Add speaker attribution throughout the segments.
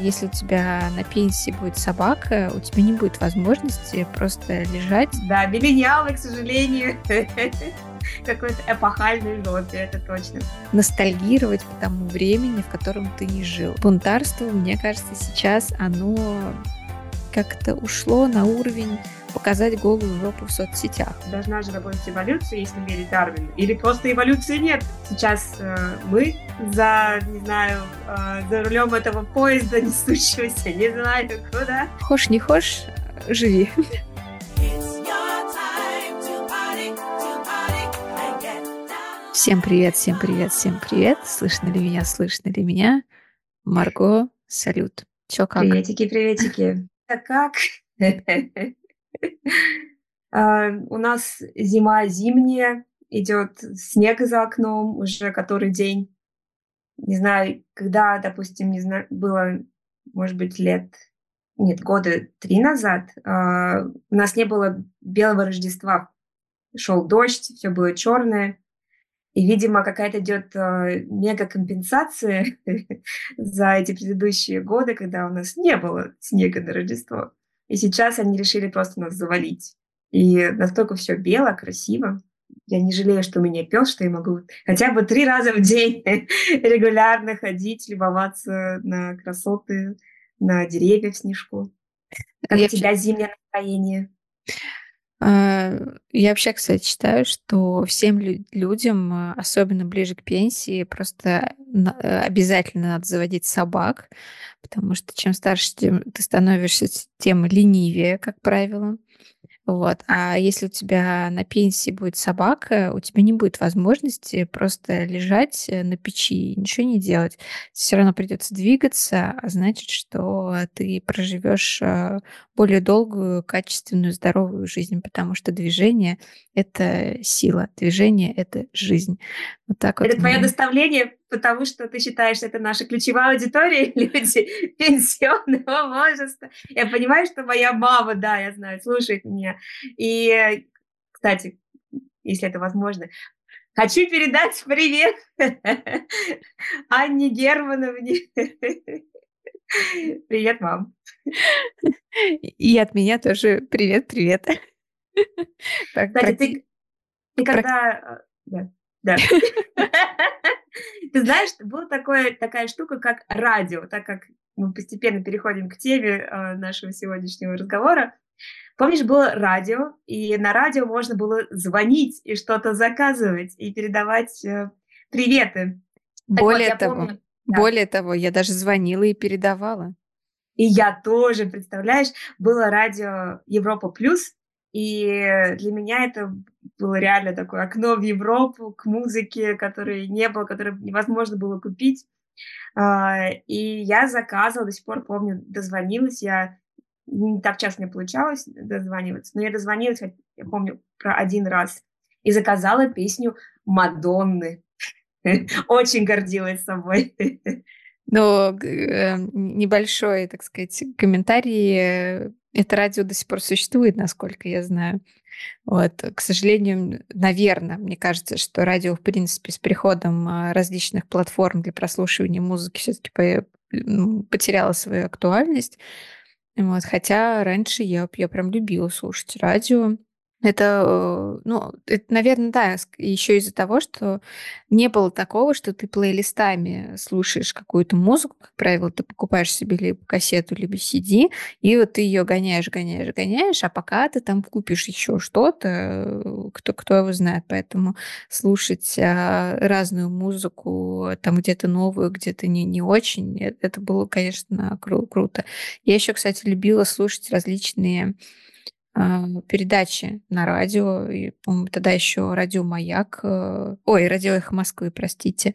Speaker 1: Если у тебя на пенсии будет собака, у тебя не будет возможности просто лежать.
Speaker 2: Да, миллениалы, к сожалению, какой-то эпохальной жопе, это точно.
Speaker 1: Ностальгировать по тому времени, в котором ты не жил. Бунтарство, мне кажется, сейчас оно как-то ушло на уровень показать голую жопу в соцсетях.
Speaker 2: Должна же работать эволюция, если верить Дарвину. Или просто эволюции нет. Сейчас э, мы за, не знаю, э, за рулем этого поезда, несущегося, не знаю куда.
Speaker 1: Хошь не хошь, живи. Всем привет, всем привет, всем привет. Слышно ли меня, слышно ли меня? Марго, салют. Чё, как?
Speaker 2: Приветики, приветики. Так как? А, у нас зима зимняя, идет снег за окном уже который день. Не знаю, когда, допустим, не знаю, было, может быть, лет, нет, года три назад, а, у нас не было белого Рождества. Шел дождь, все было черное. И, видимо, какая-то идет э, мега-компенсация за эти предыдущие годы, когда у нас не было снега на Рождество. И сейчас они решили просто нас завалить. И настолько все бело, красиво. Я не жалею, что у меня пес, что я могу хотя бы три раза в день регулярно ходить, любоваться на красоты, на деревья в снежку. Как я у тебя зимнее настроение?
Speaker 1: А, я вообще, кстати, считаю, что всем людям, а, особенно ближе к пенсии, просто э, обязательно надо заводить собак, потому что чем старше ты становишься, тем ленивее, как правило. Вот. А если у тебя на пенсии будет собака, у тебя не будет возможности просто лежать э, на печи и ничего не делать. Все равно придется двигаться, а значит, что ты проживешь э, более долгую, качественную, здоровую жизнь, потому что движение — это сила, движение — это жизнь.
Speaker 2: Вот так это вот. Это твое доставление, потому что ты считаешь, это наша ключевая аудитория, люди пенсионного возраста. Я понимаю, что моя мама, да, я знаю, слушает меня. И, кстати, если это возможно, Хочу передать привет Анне Германовне. Привет, мам.
Speaker 1: И от меня тоже привет-привет.
Speaker 2: Кстати, ты, ты когда... Да, да. Ты знаешь, была такое, такая штука, как радио, так как мы постепенно переходим к теме э, нашего сегодняшнего разговора. Помнишь, было радио, и на радио можно было звонить и что-то заказывать, и передавать э, приветы.
Speaker 1: Более вот, того, помню, да. более того, я даже звонила и передавала.
Speaker 2: И я тоже, представляешь, было радио Европа Плюс, и для меня это было реально такое окно в Европу к музыке, которой не было, которую невозможно было купить. А, и я заказывала, до сих пор помню, дозвонилась, я не так часто не получалось дозваниваться, но я дозвонилась, я помню, про один раз, и заказала песню Мадонны. Очень гордилась собой.
Speaker 1: Но э, небольшой, так сказать, комментарий. Это радио до сих пор существует, насколько я знаю. Вот, к сожалению, наверное, мне кажется, что радио, в принципе, с приходом а, различных платформ для прослушивания музыки все-таки ну, потеряла свою актуальность. Вот, хотя раньше я, я прям любила слушать радио. Это, э, ну, это, наверное, да, еще из-за того, что не было такого, что ты плейлистами слушаешь какую-то музыку, как правило, ты покупаешь себе либо кассету, либо CD, и вот ты ее гоняешь, гоняешь, гоняешь, а пока ты там купишь еще что-то, э, кто, кто его знает. Поэтому слушать а, разную музыку, там где-то новую, где-то не, не очень, э, это было, конечно, кру- круто. Я еще, кстати, любила слушать различные передачи на радио, и, по-моему, тогда еще радио «Маяк», э, ой, радио «Эхо Москвы», простите,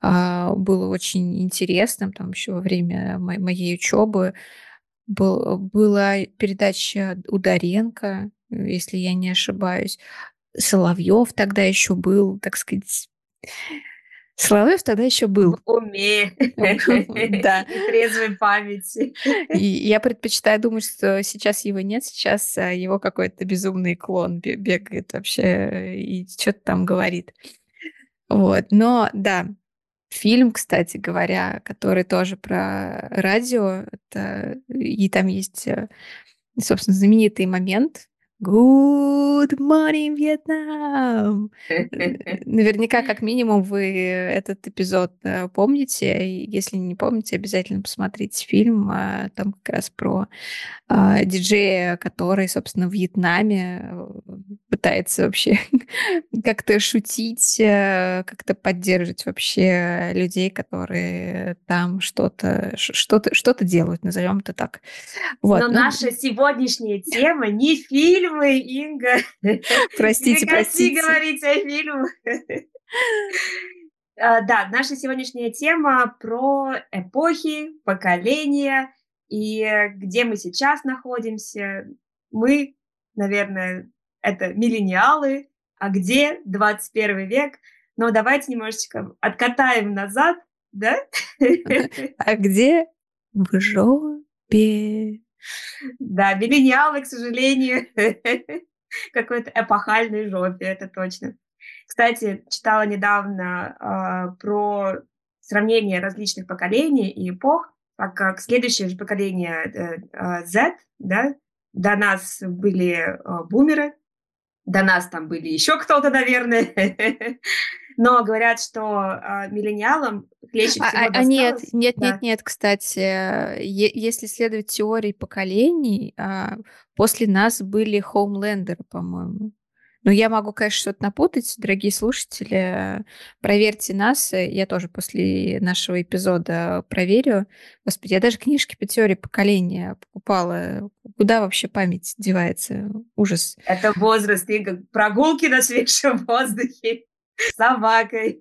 Speaker 1: а, было очень интересным, там еще во время моей учебы был, была передача Ударенко, если я не ошибаюсь, Соловьев тогда еще был, так сказать, Соловьев тогда еще был.
Speaker 2: В уме. Да. Трезвой памяти.
Speaker 1: И я предпочитаю думать, что сейчас его нет, сейчас а, его какой-то безумный клон бегает вообще и что-то там говорит. Вот, но да, фильм, кстати говоря, который тоже про радио. Это, и там есть, э, собственно, знаменитый момент, Good morning, Vietnam! Наверняка, как минимум, вы этот эпизод э, помните. Если не помните, обязательно посмотрите фильм. А, там как раз про а, диджея, который, собственно, в Вьетнаме э, пытается вообще как-то шутить, э, как-то поддерживать вообще людей, которые там что-то что-то что-то делают, назовем это так.
Speaker 2: Вот. Но ну, наша сегодняшняя тема не фильмы, Инга.
Speaker 1: Простите, простите.
Speaker 2: говорить о фильмах. А, да, наша сегодняшняя тема про эпохи, поколения и где мы сейчас находимся. Мы, наверное, это миллениалы, а где 21 век? Но давайте немножечко откатаем назад, да?
Speaker 1: А где в жопе?
Speaker 2: Да, миллениалы, к сожалению, какой-то эпохальной жопе, это точно. Кстати, читала недавно э, про сравнение различных поколений и эпох, так как следующее же поколение э, э, Z, да, до нас были э, бумеры, до нас там были еще кто-то, наверное. Но говорят, что э, миллениалам легче
Speaker 1: а,
Speaker 2: всего а.
Speaker 1: А нет, нет, да. нет, нет, кстати, если следовать теории поколений, э, после нас были хоумлендеры, по-моему. Но я могу, конечно, что-то напутать. Дорогие слушатели, проверьте нас. Я тоже после нашего эпизода проверю. Господи, я даже книжки по теории поколения покупала. Куда вообще память девается? Ужас.
Speaker 2: Это возраст, Инга. Прогулки на свежем воздухе собакой.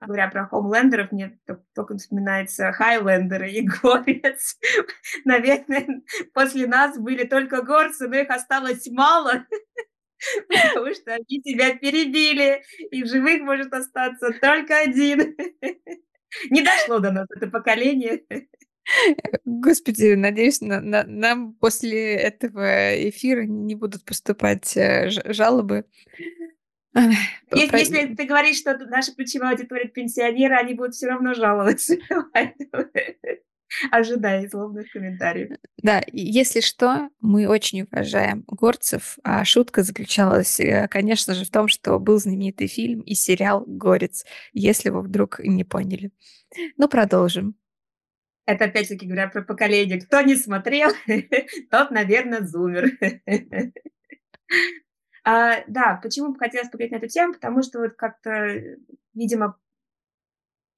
Speaker 2: Говоря про хоумлендеров, мне только вспоминается хайлендеры и горец. Наверное, после нас были только горцы, но их осталось мало, потому что они тебя перебили, и в живых может остаться только один. Не дошло до нас это поколение.
Speaker 1: Господи, надеюсь, на, на, нам после этого эфира не будут поступать э, жалобы.
Speaker 2: Если, если ты говоришь, что наша ключевая аудитория пенсионеры, они будут все равно жаловаться. Ожидая злобных комментариев.
Speaker 1: Да, если что, мы очень уважаем горцев, а шутка заключалась, э, конечно же, в том, что был знаменитый фильм и сериал «Горец», если вы вдруг не поняли. Ну, продолжим.
Speaker 2: Это опять-таки говоря про поколение. Кто не смотрел, тот, наверное, зумер. А, да, почему бы хотелось поговорить на эту тему? Потому что вот как-то, видимо,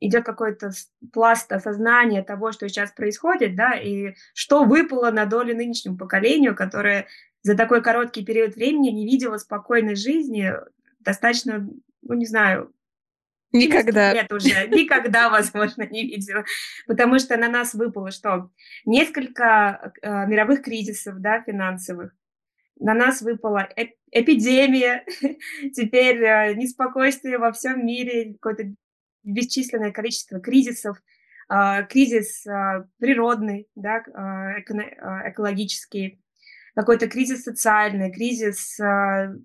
Speaker 2: идет какой-то пласт осознания того, что сейчас происходит, да, и что выпало на долю нынешнему поколению, которое за такой короткий период времени не видело спокойной жизни, достаточно, ну, не знаю,
Speaker 1: Никогда.
Speaker 2: Лет уже. Никогда, возможно, не видела. Потому что на нас выпало что? Несколько э, мировых кризисов, да, финансовых на нас выпала эп эпидемия, теперь э, неспокойствие во всем мире, какое-то бесчисленное количество кризисов, э, кризис э, природный, да, э, э, экологический, какой-то кризис социальный, кризис э,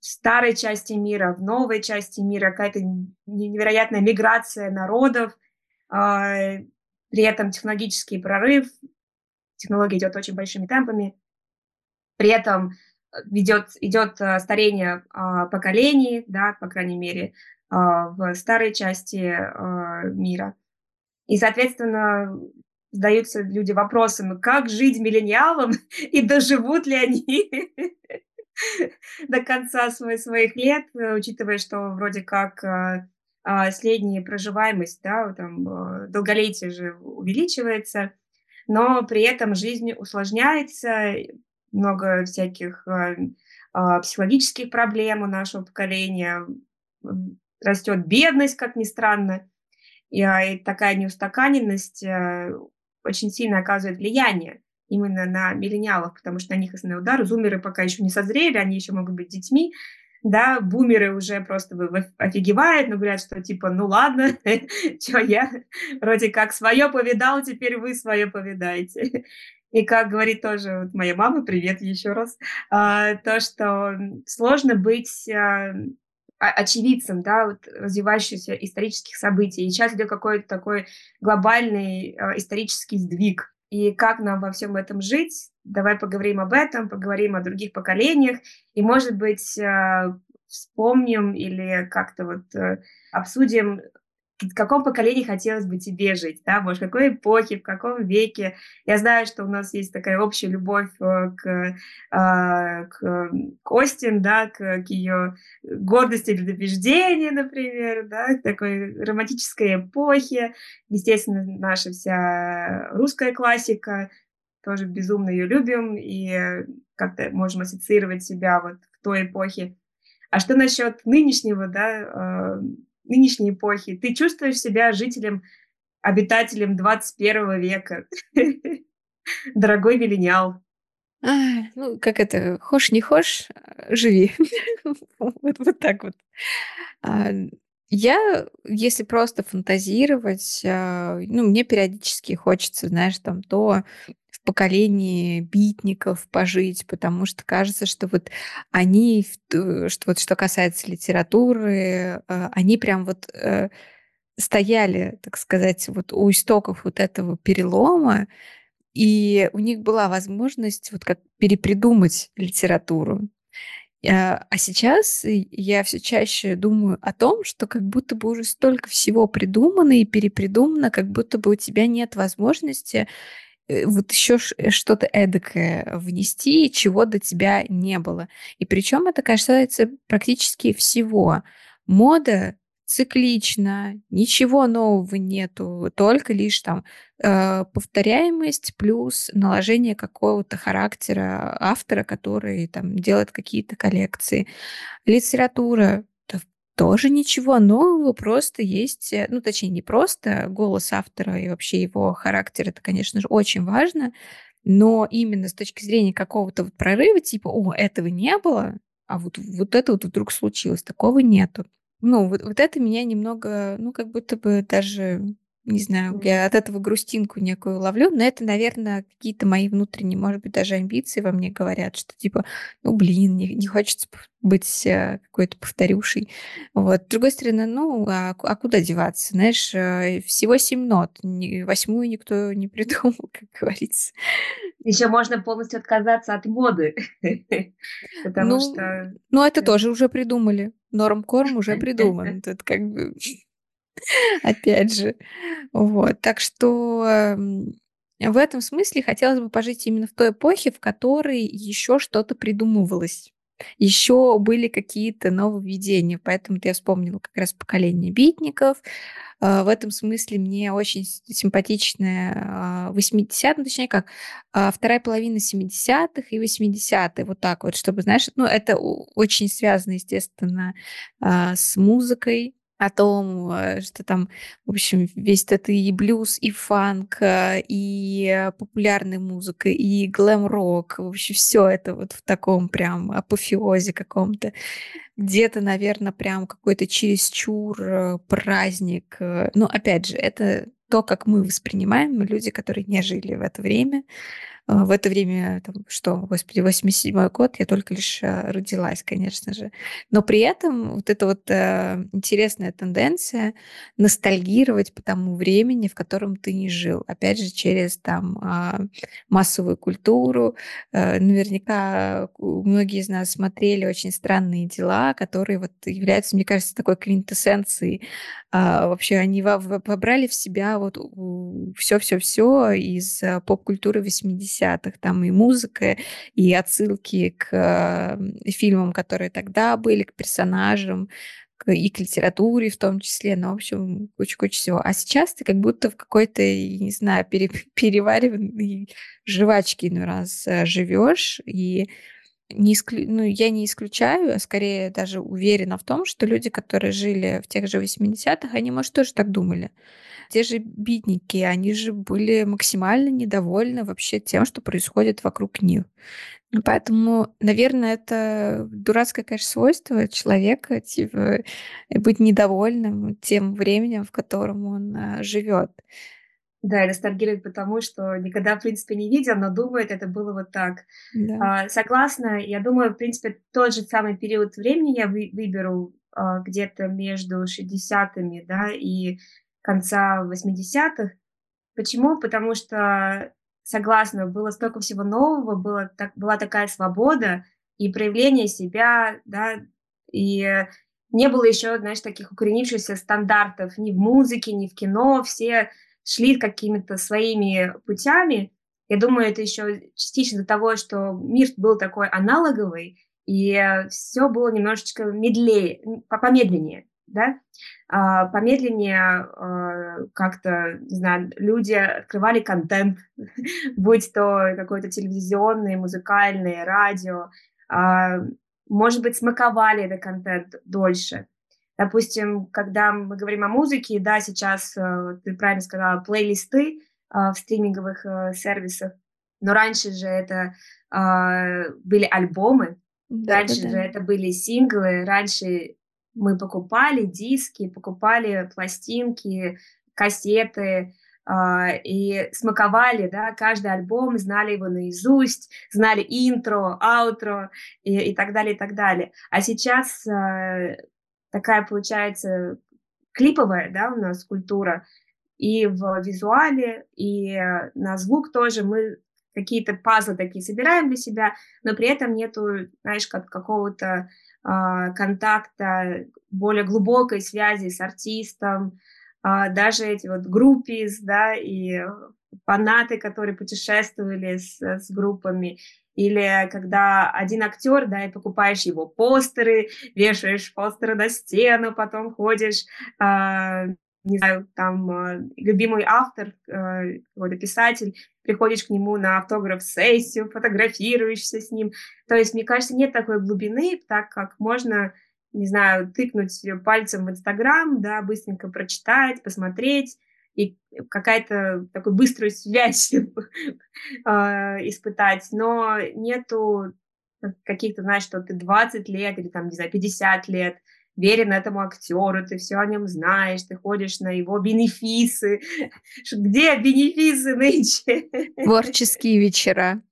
Speaker 2: старой части мира, в новой части мира, какая-то невероятная миграция народов, э, при этом технологический прорыв, технология идет очень большими темпами, при этом э, ведет, идет э, старение а, поколений, да, по крайней мере, а, в старой части а, мира. И, соответственно, задаются люди вопросом, как жить миллениалам и доживут ли они до конца своих, своих лет, учитывая, что вроде как средняя проживаемость, да, там, долголетие же увеличивается, но при этом жизнь усложняется, много всяких э, а, психологических проблем у нашего поколения, растет бедность, как ни странно, и, а, такая неустаканенность э, очень сильно оказывает влияние именно на миллениалов, потому что на них основной удар. Зумеры пока еще не созрели, они еще могут быть детьми, да, бумеры уже просто офигевают, но говорят, что типа, ну ладно, что я вроде как свое повидал, теперь вы свое повидаете. И как говорит тоже вот моя мама, привет еще раз, а, то, что сложно быть а, очевидцем, да, вот развивающихся исторических событий. И сейчас идет какой-то такой глобальный э, исторический сдвиг. И как нам во всем этом жить? Давай поговорим об этом, поговорим о других поколениях. И, может быть, вспомним или как-то вот э, обсудим в каком поколении хотелось бы тебе жить, да, может, в какой эпохе, в каком веке. Я знаю, что у нас есть такая общая любовь э, к, а, к, к Остин, да, к, к ее гордости и предубеждению, например, да, к такой романтической эпохе. Естественно, наша вся русская классика, тоже безумно ее любим и как-то можем ассоциировать себя вот в той эпохе. А что насчет нынешнего, да, э, нынешней эпохи. Ты чувствуешь себя жителем, обитателем 21 века. Дорогой Велинял.
Speaker 1: А, ну, как это, хошь не хошь, живи. вот так вот. А, я, если просто фантазировать, а, ну, мне периодически хочется, знаешь, там то в поколении битников пожить, потому что кажется, что вот они, что вот что касается литературы, а, они прям вот э, стояли, так сказать, вот у истоков вот этого перелома, и у них была возможность вот как перепридумать литературу. А, а сейчас я все чаще думаю о том, что как будто бы уже столько всего придумано и перепридумано, как будто бы у тебя нет возможности э, вот еще э, что-то эдакое внести, чего до тебя не было. И причем это касается практически всего. Мода циклично, ничего нового нету, только лишь там э, повторяемость плюс наложение какого-то характера автора, который там делает какие-то коллекции. Литература тоже ничего нового, просто есть, э, ну, точнее, не просто голос автора и вообще его характер, это, конечно же, очень важно, но именно с точки зрения какого-то вот прорыва, типа, о, этого не было, а вот, вот это вот вдруг случилось, такого нету. Ну, вот, вот это меня немного, ну, как будто бы даже, не знаю, я от этого грустинку некую ловлю, но это, наверное, какие-то мои внутренние, может быть, даже амбиции во мне говорят, что типа, ну, блин, не, не хочется быть э, какой-то повторюшей. Вот. С другой стороны, ну, а, а куда деваться? Знаешь, э, всего семь нот, восьмую никто не придумал, как говорится.
Speaker 2: Еще можно полностью отказаться от моды, потому
Speaker 1: ну,
Speaker 2: что...
Speaker 1: Ну, это тоже уже придумали. Норм-корм уже придуман. Тут как бы... Опять же. Вот. Так что эм, в этом смысле хотелось бы пожить именно в той эпохе, в которой еще что-то придумывалось. Еще были какие-то нововведения, поэтому я вспомнила как раз поколение битников, а, в этом смысле мне очень симпатичная 80 ну, точнее как, а, вторая половина 70-х и 80-е, вот так вот, чтобы, знаешь, ну, это очень связано, естественно, а, с музыкой, о том, что там, в общем, весь это и блюз, и фанк, и популярная музыка, и глэм-рок, в общем, все это вот в таком прям апофеозе каком-то где-то, наверное, прям какой-то чересчур э, праздник. Э, но опять же, это то, как мы воспринимаем, люди, которые не жили в это время. А, в это время, там, что, господи, 87 год, я только лишь а, родилась, конечно же. Но при этом вот эта вот э, интересная тенденция ностальгировать по тому времени, в котором ты не жил. Опять же, через там э, массовую культуру. Э, наверняка многие из нас смотрели очень странные дела, которые вот являются, мне кажется, такой квинтэссенцией. Э, вообще они вобрали в себя вот все-все-все из поп-культуры 80 80-х. Там и музыка, и отсылки к фильмам, которые тогда были, к персонажам, и к литературе в том числе, ну, в общем, куча-куча всего. А сейчас ты как будто в какой-то, не знаю, пере, перевариванной жвачке иной раз э, живешь, и не исклю... ну, я не исключаю, а скорее даже уверена в том, что люди, которые жили в тех же 80-х, они, может, тоже так думали. Те же битники, они же были максимально недовольны вообще тем, что происходит вокруг них. Поэтому, наверное, это дурацкое, конечно, свойство человека, типа, быть недовольным тем временем, в котором он а, живет.
Speaker 2: Да, и ностальгирует потому, что никогда, в принципе, не видел, но думает, это было вот так. Да. А, согласна, я думаю, в принципе, тот же самый период времени я вы, выберу а, где-то между 60-ми, да, и конца 80-х. Почему? Потому что, согласна, было столько всего нового, было, так, была такая свобода и проявление себя, да, и не было еще, знаешь, таких укоренившихся стандартов ни в музыке, ни в кино, все шли какими-то своими путями. Я думаю, это еще частично до того, что мир был такой аналоговый, и все было немножечко медлее, помедленнее, да, а, помедленнее а, как-то, не знаю, люди открывали контент, будь то какой-то телевизионный, музыкальный, радио, а, может быть, смаковали этот контент дольше. Допустим, когда мы говорим о музыке, да, сейчас, э, ты правильно сказала, плейлисты в стриминговых э, сервисах, но раньше же это были альбомы, да, раньше да, да. же это были синглы, раньше мы покупали диски, покупали пластинки, кассеты, и смаковали, да, каждый альбом, знали его наизусть, знали интро, аутро и, и так далее, и так далее. А сейчас такая получается клиповая, да, у нас культура. И в визуале, и на звук тоже. Мы какие-то пазлы такие собираем для себя, но при этом нету, знаешь, как какого-то э, контакта, более глубокой связи с артистом, э, даже эти вот группы, да, и фанаты, которые путешествовали с, с группами, или когда один актер, да, и покупаешь его постеры, вешаешь постеры на стену, потом ходишь э, не знаю, там э, любимый автор, э, какой-то писатель, приходишь к нему на автограф-сессию, фотографируешься с ним. То есть, мне кажется, нет такой глубины, так как можно, не знаю, тыкнуть пальцем в Инстаграм, да, быстренько прочитать, посмотреть, и какая-то такую быструю связь э, испытать, но нету каких-то, знаешь, что ты 20 лет или там, не знаю, 50 лет верен этому актеру, ты все о нем знаешь, ты ходишь на его бенефисы. Где бенефисы нынче?
Speaker 1: Творческие вечера.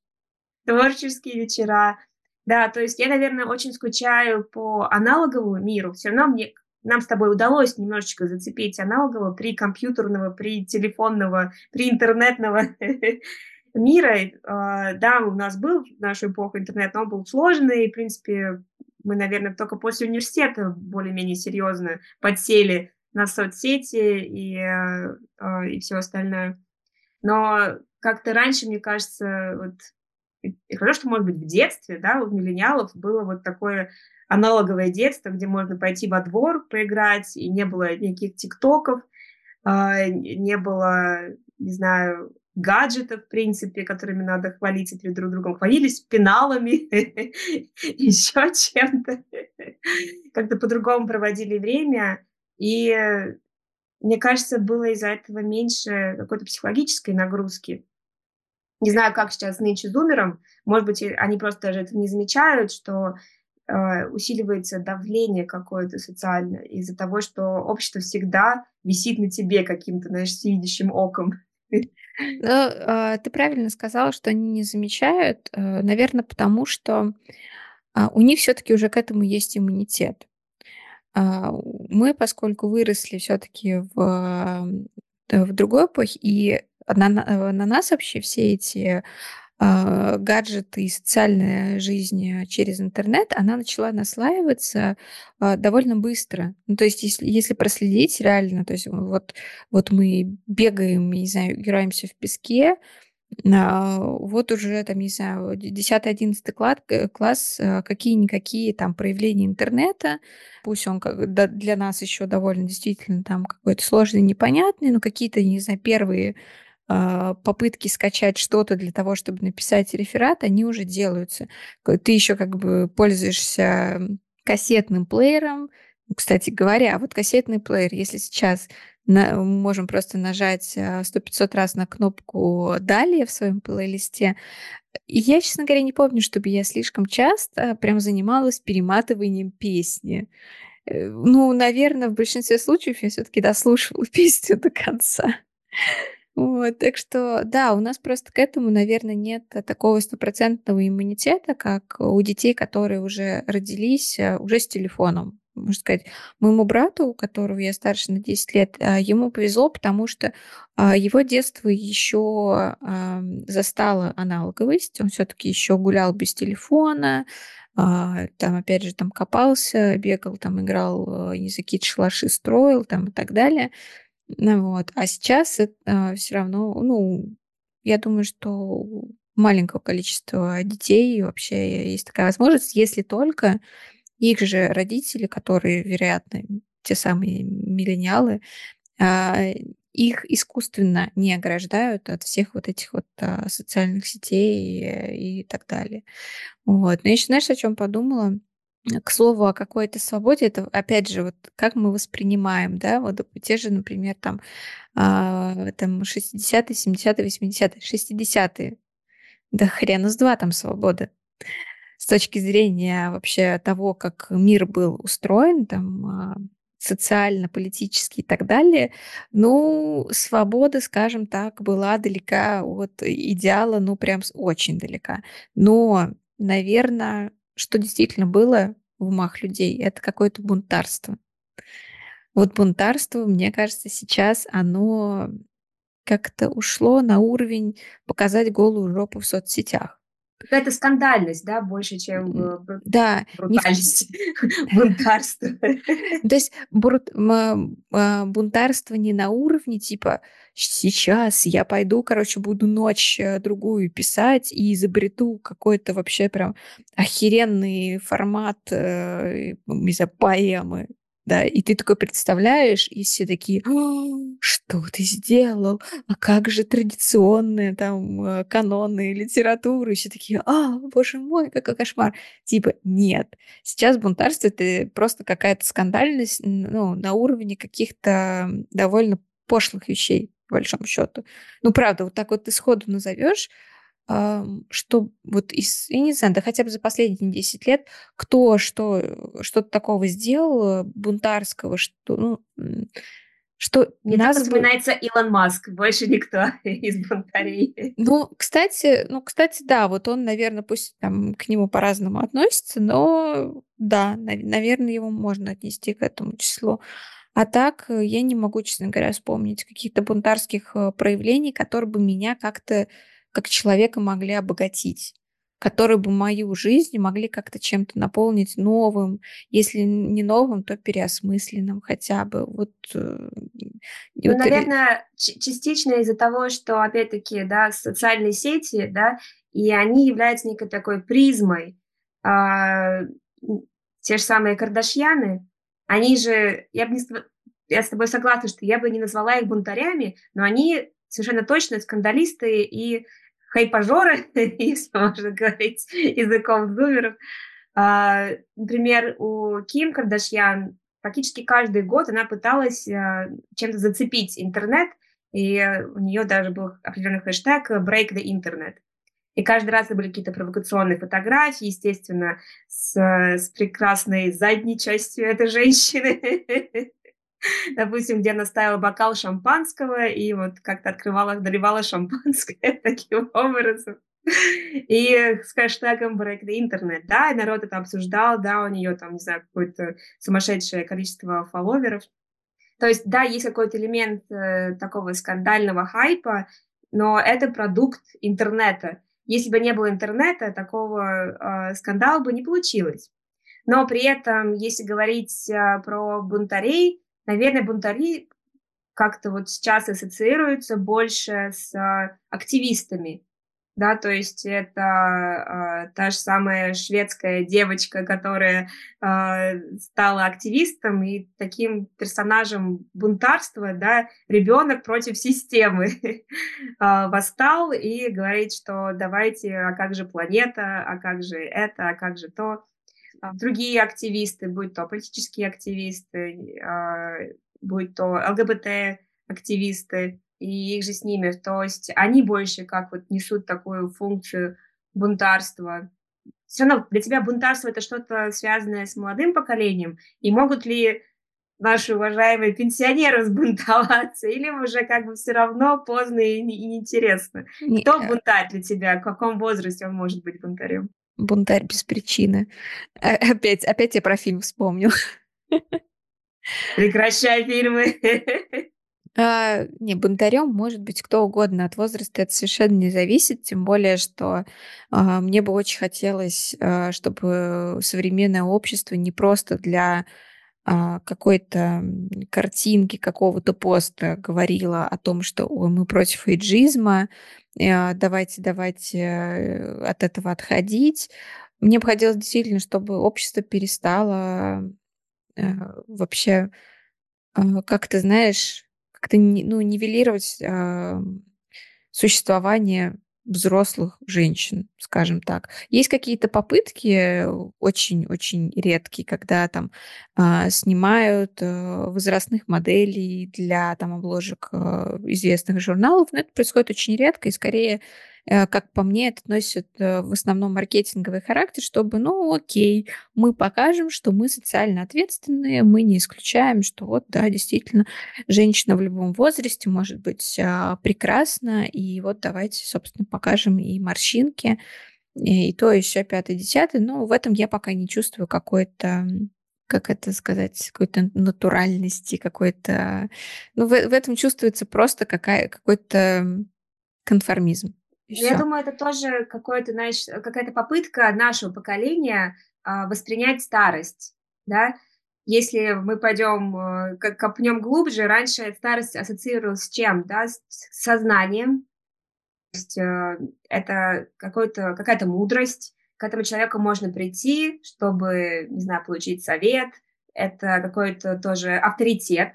Speaker 2: Творческие вечера. Да, то есть я, наверное, очень скучаю по аналоговому миру. Все равно мне, нам с тобой удалось немножечко зацепить аналогового при компьютерного, при телефонного, при интернетного мира. А, да, у нас был в нашу эпоху интернет, но он был сложный, в принципе, мы, наверное, только после университета более-менее серьезно подсели на соцсети и, э, и все остальное. Но как-то раньше, мне кажется, вот, и хорошо, что, может быть, в детстве, да, у миллениалов было вот такое аналоговое детство, где можно пойти во двор поиграть, и не было никаких тиктоков, а, не было, не знаю, гаджетов, в принципе, которыми надо хвалиться перед друг другом. Хвалились пеналами, еще чем-то. Как-то по-другому проводили время. И мне кажется, было из-за этого меньше какой-то психологической нагрузки. Не знаю, как сейчас нынче зумерам. Может быть, они просто даже это не замечают, что усиливается давление какое-то социальное из-за того, что общество всегда висит на тебе каким-то, знаешь, всевидящим оком.
Speaker 1: Ну, а, ты правильно сказала, что они не замечают, э, наверное, потому что а, у них все-таки уже к этому есть иммунитет. А, мы, поскольку выросли все-таки в, в другой эпохе, и на, на нас вообще все эти гаджеты и социальная жизнь через интернет, она начала наслаиваться а, довольно быстро. Ну, то есть, если, если проследить реально, то есть вот, вот мы бегаем, не знаю, играемся в песке, а, вот уже, там, не знаю, 10-11 класс, класс какие-никакие там проявления интернета, пусть он как, для нас еще довольно действительно там какой-то сложный, непонятный, но какие-то, не знаю, первые а, попытки скачать что-то для того, чтобы написать реферат, они уже делаются. Ты еще как бы пользуешься кассетным плеером. Кстати говоря, вот кассетный плеер, если сейчас на, можем просто нажать 100-500 а, раз на кнопку «Далее» в своем плейлисте, я, честно говоря, не помню, чтобы я слишком часто прям занималась перематыванием песни. Э, ну, наверное, в большинстве случаев я все-таки дослушивала песню до конца. Вот, так что, да, у нас просто к этому, наверное, нет такого стопроцентного иммунитета, как у детей, которые уже родились э, уже с телефоном. можно сказать, моему брату, у которого я старше на 10 лет, а, ему повезло, потому что а, его детство еще застало аналоговость. Он все-таки еще гулял без телефона, там, опять же, там копался, бегал, там играл, не знаю, какие-то шалаши строил, там и так далее. Вот. А сейчас это все равно, ну, я думаю, что маленького количества детей вообще есть такая возможность, если только их же родители, которые, вероятно, те самые миллениалы, а, их искусственно не ограждают от всех вот этих вот а, социальных сетей и так далее. Вот. Но я еще, знаешь, о чем подумала? К слову о какой-то свободе, это опять же вот как мы воспринимаем, да, вот те же, например, там, а, там 60-е, 70-е, 80-е, 60-е, да хрена с два там свободы. С точки зрения вообще того, как мир был устроен, там, а, социально, политически и так далее, ну, свобода, скажем так, была далека от идеала, ну, прям очень далека. Но, наверное, что действительно было в умах людей, это какое-то бунтарство. Вот бунтарство, мне кажется, сейчас оно как-то ушло на уровень показать голую жопу в соцсетях.
Speaker 2: Какая-то скандальность, да, больше, чем
Speaker 1: да,
Speaker 2: брутальность, бунтарство.
Speaker 1: То есть а, бунтарство не на уровне типа сейчас я пойду, короче, буду ночь э, другую писать и изобрету какой-то вообще прям охеренный формат, э, не знаю, поэмы да, и ты такой представляешь, и все такие, «А, что ты сделал? А как же традиционные там э, каноны литературы? Все такие, а, боже мой, какой кошмар. Типа, нет. Сейчас бунтарство — это просто какая-то скандальность ну, на уровне каких-то довольно пошлых вещей, по большому счету. Ну, правда, вот так вот ты сходу назовешь, что вот из, я не знаю, да хотя бы за последние 10 лет, кто что, что-то такого сделал бунтарского, что, ну, что
Speaker 2: Мне нас бы... вспоминается Илон Маск, больше никто из бунтарей.
Speaker 1: Ну, кстати, ну, кстати, да, вот он, наверное, пусть там к нему по-разному относится, но да, наверное, его можно отнести к этому числу. А так э, я не могу, честно говоря, вспомнить каких-то бунтарских э, проявлений, которые бы меня как-то как человека могли обогатить которые бы мою жизнь могли как-то чем-то наполнить новым, если не новым, то переосмысленным хотя бы. Вот,
Speaker 2: э, ну, вот наверное, частично из-за того, что, опять-таки, да, социальные сети, да, и они являются некой такой призмой. А, те же самые Кардашьяны, они же, я бы не, я с тобой согласна, что я бы не назвала их бунтарями, но они совершенно точно скандалисты и хайпажоры, если можно говорить языком зумеров. А, например, у Ким Кардашьян практически каждый год она пыталась а, чем-то зацепить интернет, и у нее даже был определенный хэштег «Break the Internet». И каждый раз это были какие-то провокационные фотографии, естественно, с, с прекрасной задней частью этой женщины. допустим, где она ставила бокал шампанского и вот как-то открывала, доливала шампанское таким образом. И с хэштегом Break the Internet, да, и народ это обсуждал, да, у нее там, не знаю, какое-то сумасшедшее количество фолловеров. То есть, да, есть какой-то элемент э, такого скандального хайпа, но это продукт интернета. Если бы не было интернета, такого э, скандала бы не получилось. Но при этом, если говорить э, про бунтарей, наверное, бунтари как-то вот сейчас ассоциируются больше с а, активистами, да, то есть это э, та же самая шведская девочка, которая э, стала активистом и таким персонажем бунтарства, да, ребенок против системы. Э, восстал и говорит, что давайте, а как же планета, а как же это, а как же то другие активисты, будь то политические активисты, а, будь то ЛГБТ-активисты, и их же с ними. То есть они больше как вот несут такую функцию бунтарства. Все равно для тебя бунтарство это что-то связанное с молодым поколением, и могут ли наши уважаемые пенсионеры сбунтоваться, или уже как бы все равно поздно и неинтересно? Кто э бунтарь для тебя? В каком возрасте он может быть бунтарем?
Speaker 1: Бунтарь без причины. Опять, опять я про фильм вспомнил.
Speaker 2: Прекращай фильмы.
Speaker 1: А, не, бунтарем может быть кто угодно. От возраста это совершенно не зависит. Тем более, что а, мне бы очень хотелось, а, чтобы современное общество не просто для а, какой-то картинки, какого-то поста говорило о том, что Ой, мы против эйджизма, давайте, давайте э, от этого отходить. Мне бы хотелось действительно, чтобы общество перестало э, вообще а, как ты знаешь, как-то ну, нивелировать э, существование взрослых женщин, скажем так. Есть какие-то попытки, очень-очень редкие, когда там э, снимают э, возрастных моделей для там обложек э, известных журналов, но это происходит очень редко и скорее как по мне, это носит э, в основном маркетинговый характер, чтобы, ну, окей, мы покажем, что мы социально ответственные, мы не исключаем, что вот, да, действительно, женщина в любом возрасте может быть а, прекрасна, и вот давайте, собственно, покажем и морщинки, и то, еще пятое, десятое, но в этом я пока не чувствую какой-то как это сказать, какой-то натуральности, какой-то... Ну, в, в этом чувствуется просто какая, какой-то конформизм.
Speaker 2: Я думаю, это тоже какое-то, знаешь, какая-то попытка нашего поколения а, воспринять старость, да. Если мы пойдем, э, как копнем глубже, раньше старость ассоциировалась с чем, да, с сознанием, то есть э, это какой-то, какая-то мудрость, к этому человеку можно прийти, чтобы, не знаю, получить совет, это какой-то тоже авторитет,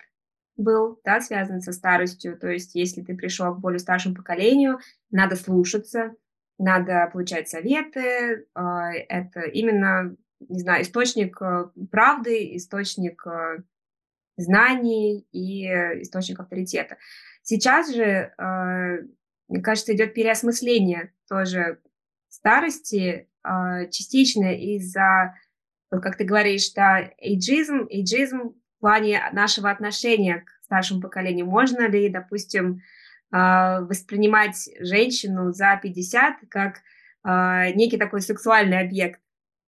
Speaker 2: был, да, связан со старостью. То есть, если ты пришел к более старшему поколению, надо слушаться, надо получать советы. А, это именно, не знаю, источник э, правды, источник э, знаний и источник авторитета. Сейчас же, э, мне кажется, идет переосмысление тоже старости, а, частично из-за, как ты говоришь, да, эйджизм, эйджизм в плане нашего отношения к старшему поколению. Можно ли, допустим, а, воспринимать женщину за 50 как а, некий такой сексуальный объект?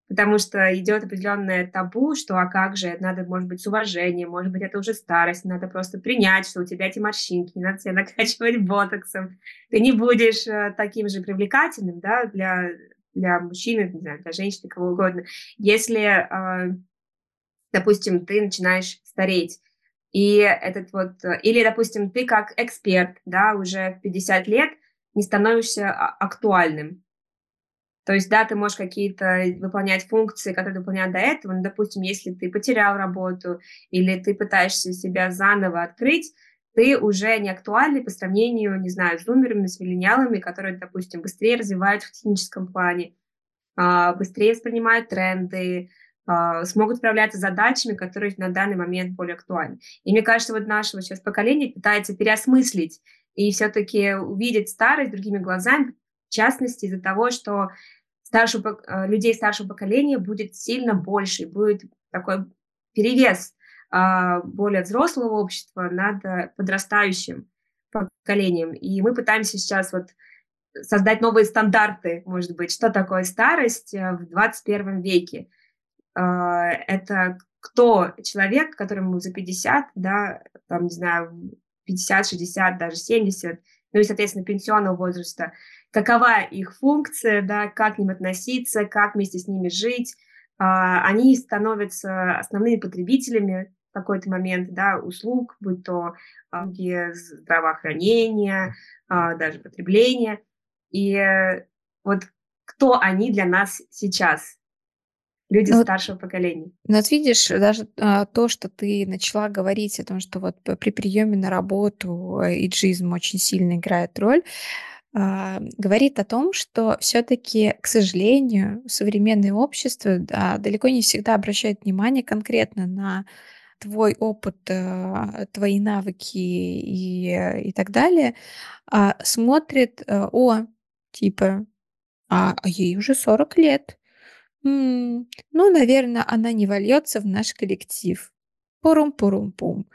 Speaker 2: Потому что идет определенное табу, что а как же, надо, может быть, с уважением, может быть, это уже старость, надо просто принять, что у тебя эти морщинки, не надо себя накачивать ботоксом, ты не будешь э, таким же привлекательным, да, для, для мужчины, не знаю, для женщины, кого угодно. Если а, допустим, ты начинаешь стареть. И этот вот, э, или, допустим, ты как эксперт, да, уже в 50 лет не становишься а, актуальным. То есть, да, ты можешь какие-то выполнять функции, которые выполнял до этого, но, допустим, если ты потерял работу или ты пытаешься себя заново открыть, ты уже не актуальный по сравнению, не знаю, с зумерами, с миллениалами, которые, допустим, быстрее развиваются в техническом плане, а, быстрее воспринимают тренды, смогут справляться с задачами, которые на данный момент более актуальны. И мне кажется, вот наше вот сейчас поколение пытается переосмыслить и все-таки увидеть старость другими глазами, в частности из-за того, что старшего, а, людей старшего поколения будет сильно больше, будет такой перевес а, более взрослого общества над подрастающим поколением. И мы пытаемся сейчас вот создать новые стандарты, может быть, что такое старость в 21 веке. А, это кто человек, которому за 50, да, там, не знаю, 50, 60, даже 70, ну и, соответственно, пенсионного возраста, какова их функция, да, как к ним относиться, как вместе с ними жить. А, они становятся основными потребителями в какой-то момент, да, услуг, будь то здравоохранения, а, даже потребления. И вот кто они для нас сейчас? Люди ну, старшего поколения.
Speaker 1: Ну вот видишь, даже а, то, что ты начала говорить о том, что вот при приеме на работу э, иджизм очень сильно играет роль, а, говорит о том, что все-таки, к сожалению, современное общество да, далеко не всегда обращает внимание конкретно на твой опыт, а, твои навыки и, и так далее, а смотрит, э, о, типа, а, а ей уже 40 лет, М, ну, наверное, она не вольется в наш коллектив. Пурум-пурум-пум.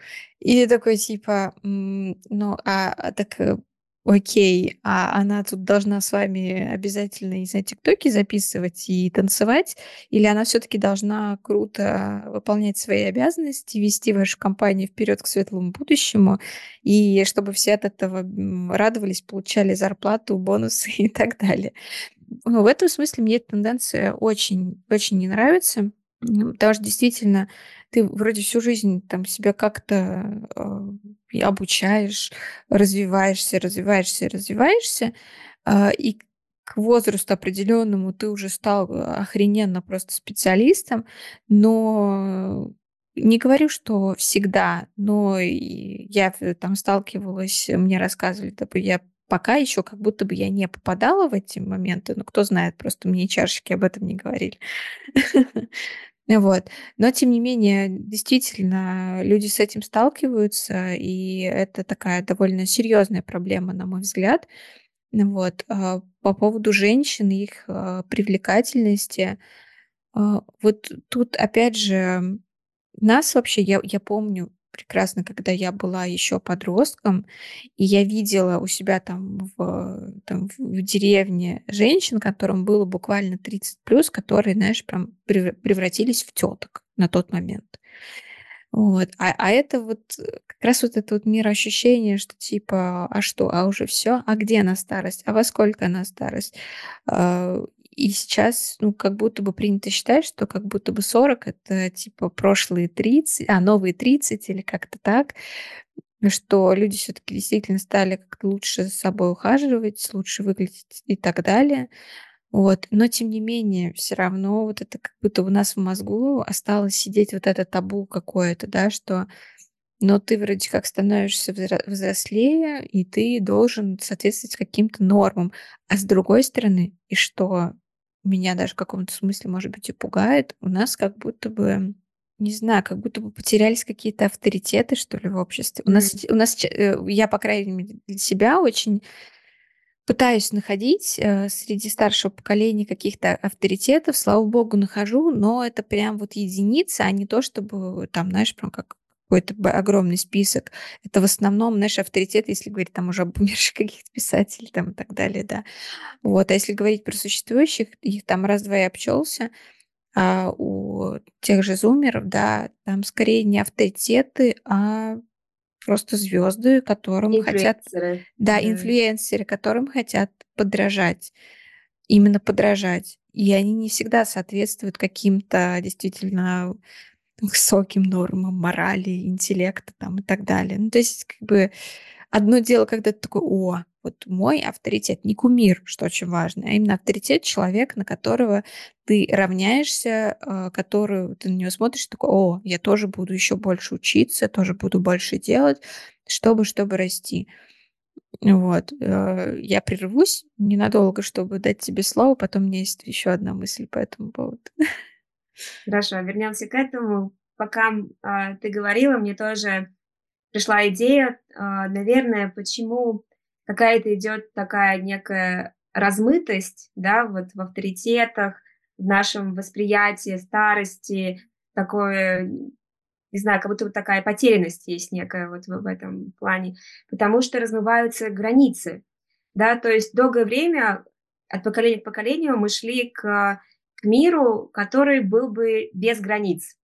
Speaker 1: И такой типа, м, ну, а, а так, э, окей, а она тут должна с вами обязательно, не знаю, тиктоки записывать и танцевать, или она все-таки должна круто выполнять свои обязанности, вести вашу компанию вперед к светлому будущему, и чтобы все от этого радовались, получали зарплату, бонусы и так далее. В этом смысле мне эта тенденция очень, очень не нравится, потому что действительно ты вроде всю жизнь там себя как-то э, обучаешь, развиваешься, развиваешься, развиваешься, э, и к возрасту определенному ты уже стал охрененно просто специалистом, но не говорю, что всегда, но я там сталкивалась, мне рассказывали, типа, я пока еще как будто бы я не попадала в эти моменты, но кто знает, просто мне чарщики об этом не говорили. Вот. Но, тем не менее, действительно, люди с этим сталкиваются, и это такая довольно серьезная проблема, на мой взгляд. Вот. А по поводу женщин, их а, привлекательности, а, вот тут, опять же, нас вообще, я, я помню, прекрасно, когда я была еще подростком, и я видела у себя там в, там в деревне женщин, которым было буквально 30 плюс, которые, знаешь, прям превратились в теток на тот момент. Вот. А, а это вот как раз вот это вот мироощущение, что типа, а что, а уже все, а где на старость, а во сколько на старость? И сейчас, ну, как будто бы принято считать, что как будто бы 40 это типа прошлые 30, а новые 30 или как-то так, что люди все-таки действительно стали как-то лучше с собой ухаживать, лучше выглядеть и так далее. Вот. Но тем не менее, все равно вот это как будто у нас в мозгу осталось сидеть вот это табу какое-то, да, что но ты вроде как становишься взрослее, и ты должен соответствовать каким-то нормам. А с другой стороны, и что меня даже в каком-то смысле, может быть, и пугает. У нас как будто бы, не знаю, как будто бы потерялись какие-то авторитеты, что ли, в обществе. У нас, у нас, э, я, по крайней мере, для себя очень пытаюсь находить э, среди старшего поколения каких-то авторитетов. Слава богу, нахожу, но это прям вот единицы, а не то, чтобы там, знаешь, прям как какой-то огромный список. Это в основном, знаешь, авторитет, если говорить там уже об умерших каких-то писателей там и так далее, да. Вот, а если говорить про существующих, их там раз-два и обчелся, а у тех же зумеров, да, там скорее не авторитеты, а просто звезды, которым хотят... Да, инфлюенсеры, которым хотят подражать. Именно подражать. И они не всегда соответствуют каким-то действительно высоким нормам морали, интеллекта там и так далее. Ну, то есть, как бы, одно дело, когда ты такой, о, вот мой авторитет, не кумир, что очень важно, а именно авторитет человека, на которого ты равняешься, а, которую ты на него смотришь, такой, о, я тоже буду еще больше учиться, тоже буду больше делать, чтобы, чтобы расти. Вот. Э, я прервусь ненадолго, чтобы дать тебе слово, потом у меня есть еще одна мысль по этому поводу.
Speaker 2: Хорошо, вернемся к этому. Пока э, ты говорила, мне тоже пришла идея, э, наверное, почему какая-то идет такая некая размытость, да, вот в авторитетах, в нашем восприятии старости, такое, не знаю, как будто вот такая потерянность есть некая вот в, в этом плане, потому что размываются границы, да, то есть долгое время от поколения к поколению мы шли к миру, который был бы без границ,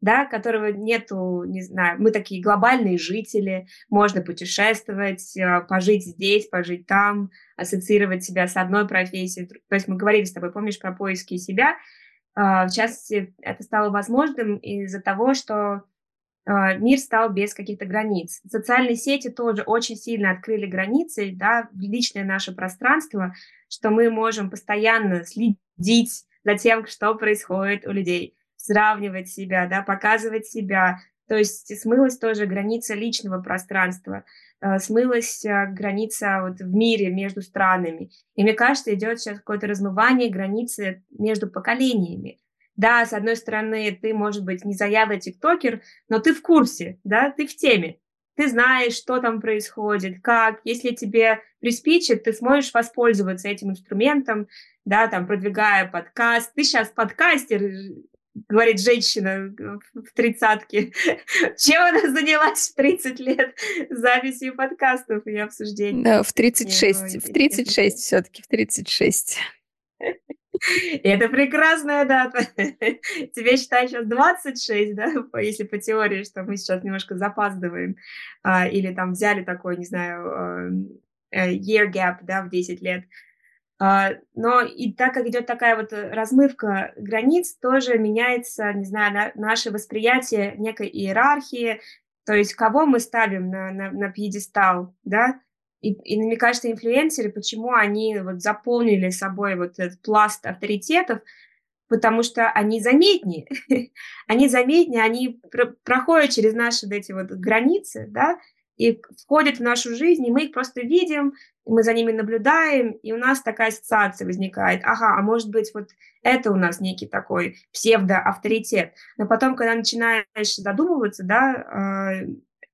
Speaker 2: да, которого нету, не знаю, мы такие глобальные жители, можно путешествовать, э, пожить здесь, пожить там, ассоциировать себя с одной профессией. То есть мы говорили с тобой, помнишь, про поиски себя. А, в частности, это стало возможным из-за того, что а, мир стал без каких-то границ. Социальные сети тоже очень сильно открыли границы, да, личное наше пространство, что мы можем постоянно следить за тем, что происходит у людей, сравнивать себя, да, показывать себя. То есть смылась тоже граница личного пространства, э, смылась э, граница вот в мире между странами. И мне кажется, идет сейчас какое-то размывание границы между поколениями. Да, с одной стороны, ты, может быть, не заядлый тиктокер, но ты в курсе, да, ты в теме. Ты знаешь, что там происходит, как. Если тебе приспичит, ты сможешь воспользоваться этим инструментом, да, там, продвигая подкаст. Ты сейчас подкастер, говорит женщина в тридцатке. Чем она занялась в 30 лет записью подкастов и обсуждений?
Speaker 1: Да, в 36, в 36 все-таки, в 36.
Speaker 2: Это прекрасная дата. Тебе считать сейчас 26, да, если по теории, что мы сейчас немножко запаздываем, а, или там взяли такой, не знаю, э, year gap, да, в 10 лет. А, но и так как идет такая вот размывка границ, тоже меняется, не знаю, на, наше восприятие некой иерархии, то есть кого мы ставим на, на, на пьедестал, да, и, и мне кажется, инфлюенсеры, почему они вот заполнили собой вот этот пласт авторитетов, потому что они заметнее, они заметнее, они про- проходят через наши вот эти вот границы, да, и входят в нашу жизнь, и мы их просто видим, и мы за ними наблюдаем, и у нас такая ассоциация возникает. Ага, а может быть, вот это у нас некий такой псевдоавторитет. Но потом, когда начинаешь задумываться, да, э,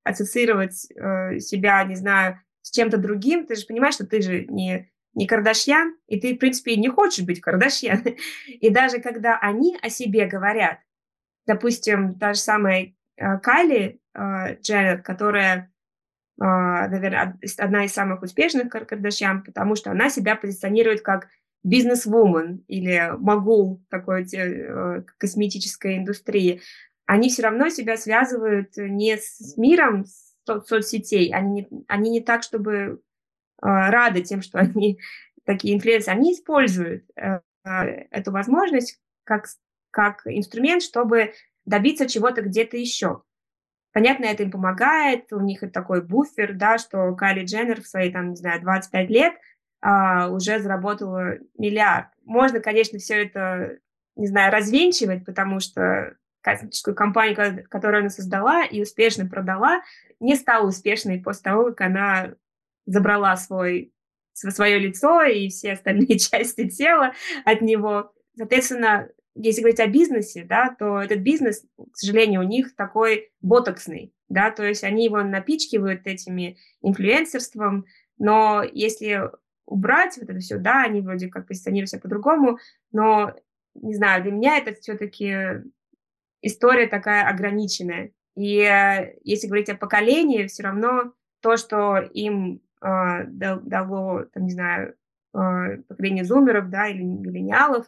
Speaker 2: ассоциировать э, себя, не знаю, с чем-то другим, ты же понимаешь, что ты же не, не Кардашьян, и ты, в принципе, не хочешь быть Кардашьян. И даже когда они о себе говорят, допустим, та же самая э, Кайли э, Дженнет, которая, э, наверное, одна из самых успешных Кардашьян, потому что она себя позиционирует как бизнес-вумен или могул такой косметической индустрии, они все равно себя связывают не с миром, с соцсетей. Они не, они не так, чтобы э, рады тем, что они такие инфлюенсеры. Они используют э, эту возможность как, как инструмент, чтобы добиться чего-то где-то еще. Понятно, это им помогает, у них это такой буфер, да, что Кайли Дженнер в свои, там, не знаю, 25 лет а, уже заработала миллиард. Можно, конечно, все это, не знаю, развенчивать, потому что космическую компанию, которую она создала и успешно продала, не стала успешной после того, как она забрала свой, свое лицо и все остальные части тела от него. Соответственно, если говорить о бизнесе, да, то этот бизнес, к сожалению, у них такой ботоксный, да, то есть они его напичкивают этими инфлюенсерством, но если убрать вот это все, да, они вроде как позиционируют себя по-другому, но, не знаю, для меня это все-таки история такая ограниченная. И э, если говорить о поколении, все равно то, что им э, дало, там, не знаю, э, поколение зумеров, да, или миллениалов,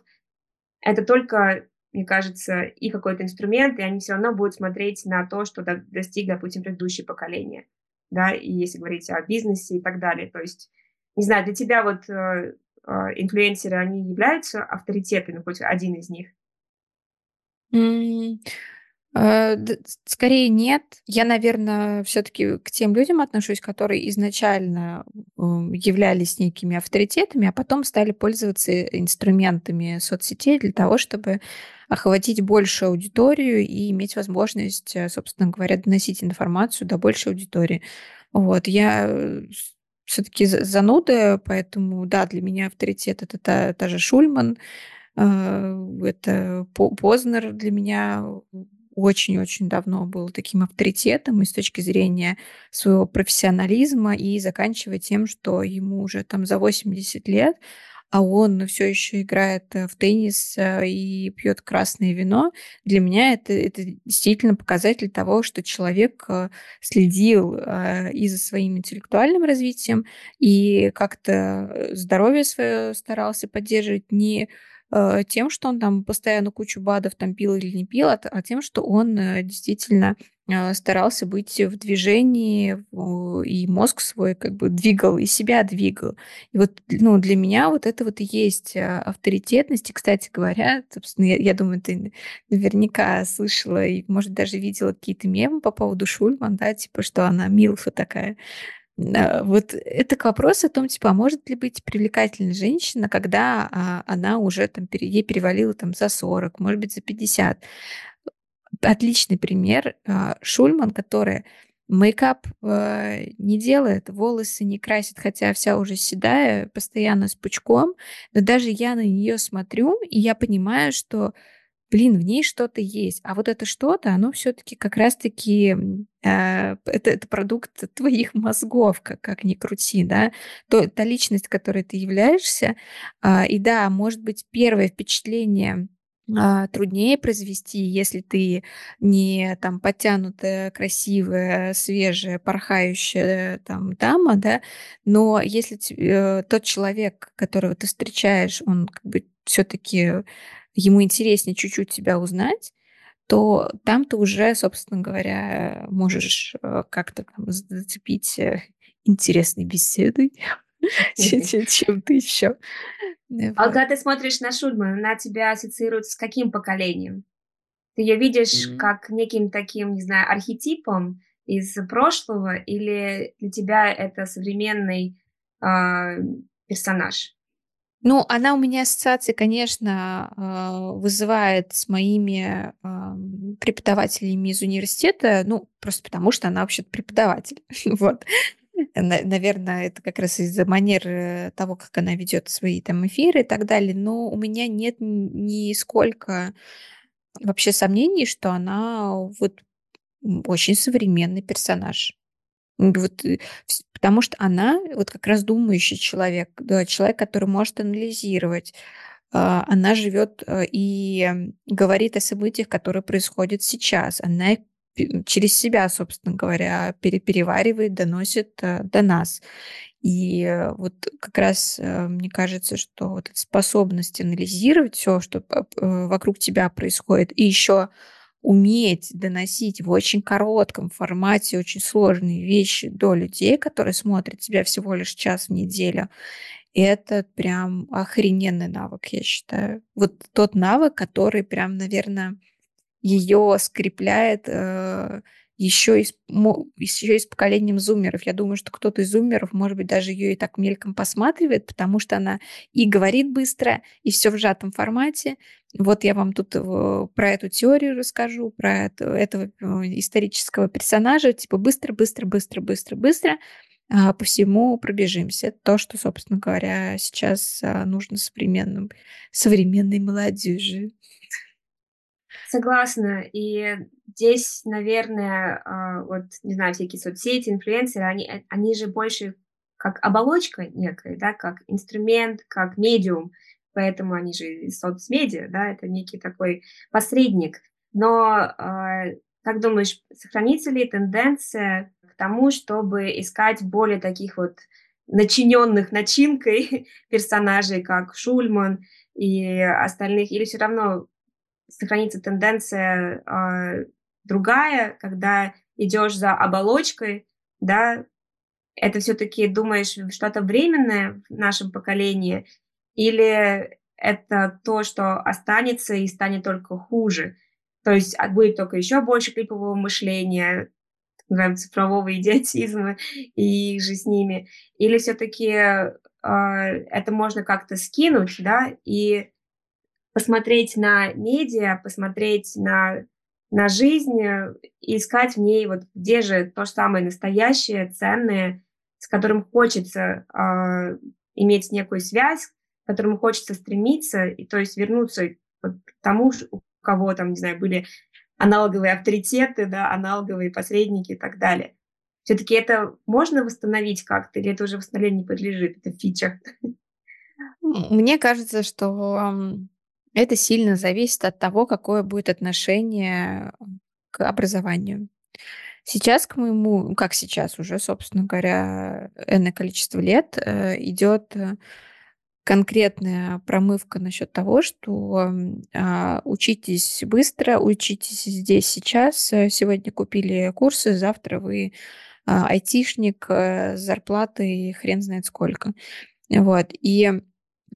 Speaker 2: это только, мне кажется, и какой-то инструмент, и они все равно будут смотреть на то, что до, достиг, допустим, предыдущее поколение, да, и если говорить о бизнесе и так далее. То есть, не знаю, для тебя вот э, э, инфлюенсеры, они являются авторитетами, хоть один из них?
Speaker 1: Э, скорее нет. Я, наверное, все-таки к тем людям отношусь, которые изначально являлись некими авторитетами, а потом стали пользоваться инструментами соцсетей для того, чтобы охватить большую аудиторию и иметь возможность, э, собственно говоря, доносить информацию до большей аудитории. Вот. Я э, все-таки зануда, поэтому, да, для меня авторитет это та, та же Шульман, это Познер для меня очень-очень давно был таким авторитетом и с точки зрения своего профессионализма, и заканчивая тем, что ему уже там за 80 лет, а он все еще играет э, в теннис э, и пьет красное вино, для меня это, это действительно показатель того, что человек э, следил и за своим интеллектуальным развитием, и как-то здоровье свое старался поддерживать не Э, тем, что он там постоянно кучу БАДов там пил или не пил, а, а тем, что он э, действительно э, старался быть в движении, и мозг свой как бы двигал, и себя двигал. И вот ну, для меня вот это вот и есть авторитетность. И, кстати говоря, собственно, я, я думаю, ты наверняка слышала и, может, даже видела какие-то мемы по поводу Шульман, да, типа, что она милфа такая. А, вот это к вопросу о том, типа, а может ли быть привлекательной женщина, когда а, она уже там, ей перевалила там за 40, может быть, за 50. Отличный пример. А, Шульман, которая мейкап э, не делает, волосы не красит, хотя вся уже седая, постоянно с пучком. Но даже я на нее смотрю, и я понимаю, что блин, в ней что-то есть. А вот это что-то, оно все-таки как раз-таки э, это, это продукт твоих мозгов, как, как ни крути, да. То, та личность, которой ты являешься, э, и да, может быть, первое впечатление а, труднее произвести, если ты не там подтянутая, красивая, свежая, порхающая там дама, да, но если э, тот человек, которого ты встречаешь, он как бы все-таки ему интереснее чуть-чуть тебя узнать, то там ты уже, собственно говоря, можешь э, как-то там зацепить э, интересной беседой, чем-то еще.
Speaker 2: А когда ты смотришь на Шульман, она тебя ассоциирует с каким поколением? Ты ее видишь как неким таким, не знаю, архетипом из прошлого, или для тебя это современный э, персонаж?
Speaker 1: Ну, она у меня ассоциации, конечно, а, вызывает с моими преподавателями из университета, ну, просто потому что она вообще-то преподаватель. вот. Наверное, это как раз из-за манеры того, как она ведет свои там эфиры и так далее. Но у меня нет нисколько вообще сомнений, что она вот очень современный персонаж. Вот, э, потому что она вот как раз думающий человек, да, человек, который может анализировать. А, она живет э, и говорит о событиях, которые происходят сейчас. Она через себя, собственно говоря, переваривает, доносит э, до нас. И вот как раз мне кажется, что вот эта способность анализировать все, что вокруг тебя происходит, и еще уметь доносить в очень коротком формате очень сложные вещи до людей, которые смотрят тебя всего лишь час в неделю, это прям охрененный навык, я считаю. Вот тот навык, который прям, наверное, ее скрепляет э, еще и, с, еще и с поколением зумеров. Я думаю, что кто-то из зумеров, может быть, даже ее и так мельком посматривает, потому что она и говорит быстро, и все в сжатом формате. Вот я вам тут э, про эту теорию расскажу, про это, этого э, исторического персонажа. Типа быстро, быстро, быстро, быстро, быстро а, по всему пробежимся. То, что, собственно говоря, сейчас а, нужно современным, современной молодежи.
Speaker 2: Согласна. И здесь, наверное, а, вот, не знаю, всякие соцсети, инфлюенсеры, они, э, они же больше как оболочка некая, да, как инструмент, как медиум. Поэтому они же из соцмедиа, да, это некий такой посредник. Но а, как думаешь, сохранится ли тенденция к тому, чтобы искать более таких вот начиненных начинкой персонажей, как Шульман и остальных, или все равно сохранится тенденция э, другая, когда идешь за оболочкой, да, это все-таки думаешь что-то временное в нашем поколении, или это то, что останется и станет только хуже. То есть а, будет только еще больше клипового мышления, называем, цифрового идиотизма и же с ними. Или все-таки э, это можно как-то скинуть, да, и посмотреть на медиа, посмотреть на, на жизнь и искать в ней вот где же то же самое настоящее, ценное, с которым хочется э, иметь некую связь, к которому хочется стремиться, и то есть вернуться к тому, у кого там, не знаю, были аналоговые авторитеты, да, аналоговые посредники и так далее. Все-таки это можно восстановить как-то, или это уже восстановлению не подлежит, это фича?
Speaker 1: Мне кажется, что это сильно зависит от того, какое будет отношение к образованию. Сейчас к моему, как сейчас уже, собственно говоря, энное количество лет э, идет э, конкретная промывка насчет того, что э, учитесь быстро, учитесь здесь сейчас. Сегодня купили курсы, завтра вы э, айтишник э, с зарплатой хрен знает сколько. Вот. И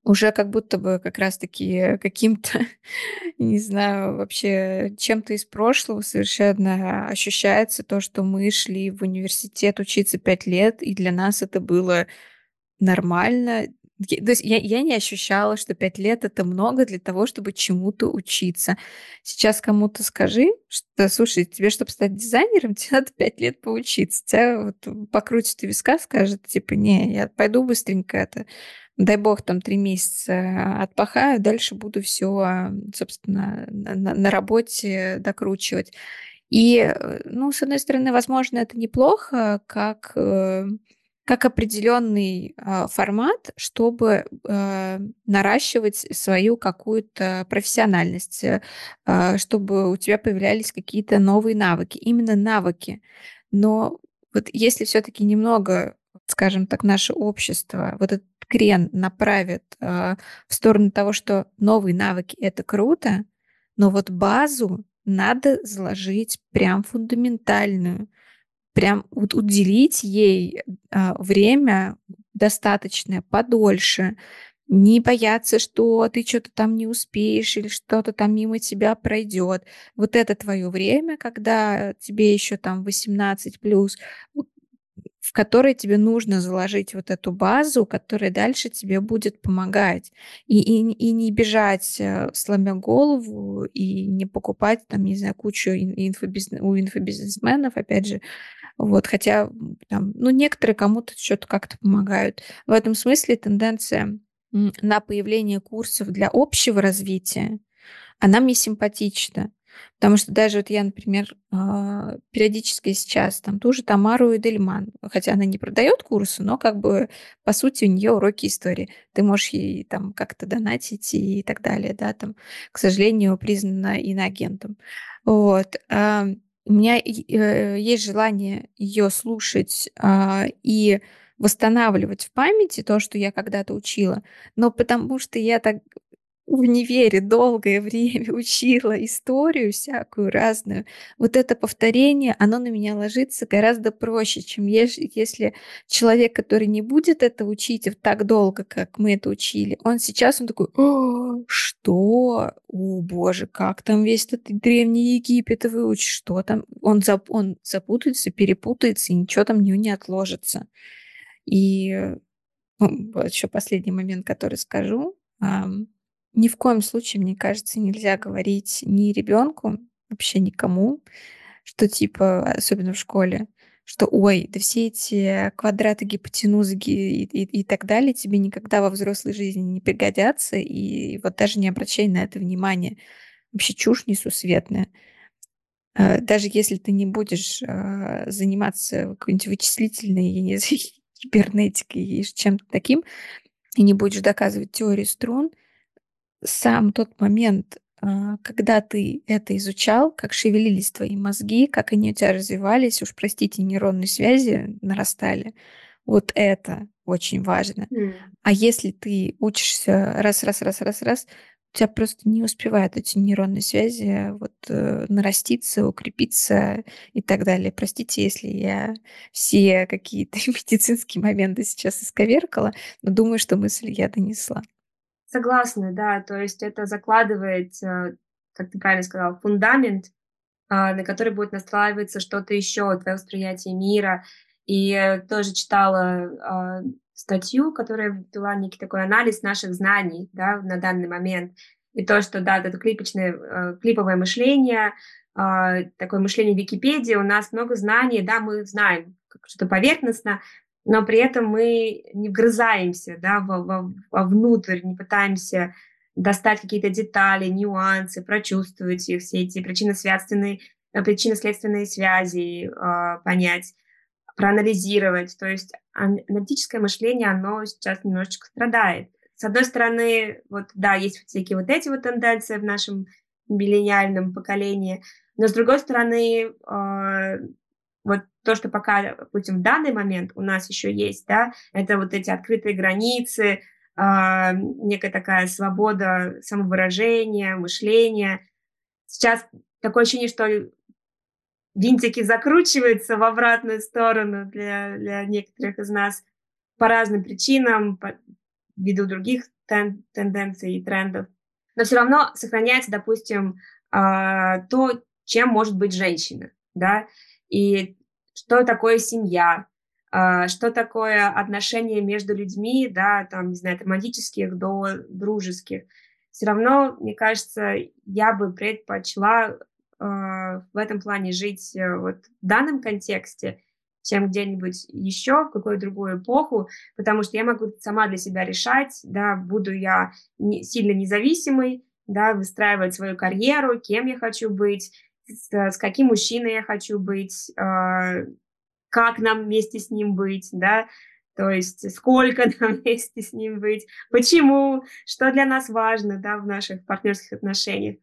Speaker 1: уже как будто бы как раз-таки каким-то, не знаю, вообще чем-то из прошлого совершенно ощущается то, что мы шли в университет учиться пять лет, и для нас это было нормально. То есть я, я не ощущала, что пять лет это много для того, чтобы чему-то учиться. Сейчас кому-то скажи, что, слушай, тебе, чтобы стать дизайнером, тебе надо пять лет поучиться. Тебя вот покрутит у виска, скажет, типа, не, я пойду быстренько это дай бог, там три месяца отпахаю, дальше буду все, собственно, на, на работе докручивать. И, э, ну, с одной стороны, возможно, это неплохо, как э, как определенный э, формат, чтобы э, наращивать свою какую-то профессиональность, э, чтобы у тебя появлялись какие-то новые навыки, именно навыки. Но вот если все-таки немного, скажем так, наше общество, вот этот крен направит э, в сторону того, что новые навыки это круто, но вот базу надо заложить прям фундаментальную прям вот уделить ей а, время достаточное, подольше, не бояться, что ты что-то там не успеешь или что-то там мимо тебя пройдет. Вот это твое время, когда тебе еще там 18 плюс, в которой тебе нужно заложить вот эту базу, которая дальше тебе будет помогать. И, и, и не бежать, э, сломя голову, и не покупать там, не знаю, кучу инфобиз... у инфобизнесменов, опять же, вот, хотя там, ну, некоторые кому-то что-то как-то помогают. В этом смысле тенденция на появление курсов для общего развития, она мне симпатична. Потому что даже вот я, например, а, периодически сейчас там ту же Тамару Эдельман, хотя она не продает курсы, но как бы по сути у нее уроки истории. Ты можешь ей там как-то донатить и так далее, да, там, к сожалению, признана иноагентом. Вот. У меня э, есть желание ее слушать а, и восстанавливать в памяти то, что я когда-то учила, но потому что я так в универе долгое время учила историю всякую разную, вот это повторение, оно на меня ложится гораздо проще, чем если человек, который не будет это учить так долго, как мы это учили, он сейчас, он такой, что? О, боже, как там весь этот древний Египет выучить, что там? Он, зап он запутается, перепутается, и ничего там не, не отложится. И ну, вот еще последний момент, который скажу. Ни в коем случае, мне кажется, нельзя говорить ни ребенку, вообще никому, что типа, особенно в школе, что ой, да все эти квадраты, гипотенузы и, и, и так далее тебе никогда во взрослой жизни не пригодятся, и вот даже не обращай на это внимания. Вообще чушь несусветная. А, даже если ты не будешь а, заниматься какой-нибудь вычислительной, я не знаю, кибернетикой и чем-то таким, и не будешь доказывать теорию струн, сам тот момент, а, когда ты это изучал, как шевелились твои мозги, как они у тебя развивались, уж простите, нейронные связи нарастали, вот это очень важно. Mm. А если ты учишься раз, раз, раз, раз, раз, у тебя просто не успевают эти нейронные связи вот э, нараститься, укрепиться и так далее. Простите, если я все какие-то медицинские моменты сейчас исковеркала, но думаю, что мысль я донесла.
Speaker 2: Согласна, да. То есть это закладывает, э, как ты правильно сказал, фундамент, а, на который будет настраиваться что-то еще, твое восприятие мира. И тоже читала а, статью, которая вела некий такой анализ наших знаний да, на данный момент. И то, что, да, это клипочное, э, клиповое мышление, а, такое мышление Википедии, у нас много знаний, да, мы знаем что-то поверхностно, но при этом мы не вгрызаемся да, вовнутрь, не пытаемся достать какие-то детали, нюансы, прочувствовать их, все эти причинно-следственные, э, причинно-следственные связи э, понять, проанализировать. То есть аналитическое мышление, оно сейчас немножечко страдает. С одной стороны, вот да, есть всякие вот эти вот тенденции в нашем миллениальном поколении, но с другой стороны, э, вот то, что пока, допустим, в данный момент у нас еще есть, да, это вот эти открытые границы, э, некая такая свобода самовыражения, мышления. Сейчас такое ощущение, что винтики закручиваются в обратную сторону для, для некоторых из нас по разным причинам, по, ввиду других тен, тенденций и трендов. Но все равно сохраняется, допустим, э, то, чем может быть женщина, да, и что такое семья, а, что такое отношения между людьми, да, там, не знаю, от романтических до дружеских. Все равно, мне кажется, я бы предпочла а, в этом плане жить э, вот в данном контексте, чем где-нибудь еще, в какую-то другую эпоху, потому что я могу сама для себя решать, да, буду я не, сильно независимой, да, выстраивать свою карьеру, кем я хочу быть, с, с каким мужчиной я хочу быть, э, как нам вместе с ним быть, да, То есть сколько нам вместе с ним быть, почему, что для нас важно да, в наших партнерских отношениях.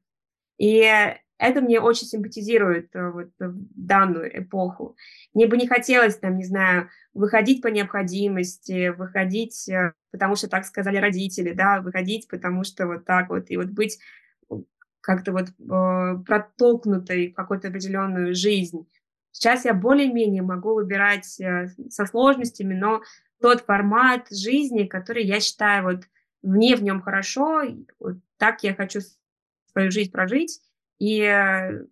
Speaker 2: И это мне очень симпатизирует э, вот, в данную эпоху. Мне бы не хотелось, там, не знаю, выходить по необходимости, выходить, э, потому что так сказали родители, да, выходить, потому что вот так вот, и вот быть как-то вот э, протолкнутой в какую-то определенную жизнь. Сейчас я более-менее могу выбирать э, со сложностями, но тот формат жизни, который я считаю вот мне в нем хорошо, вот так я хочу свою жизнь прожить, и э,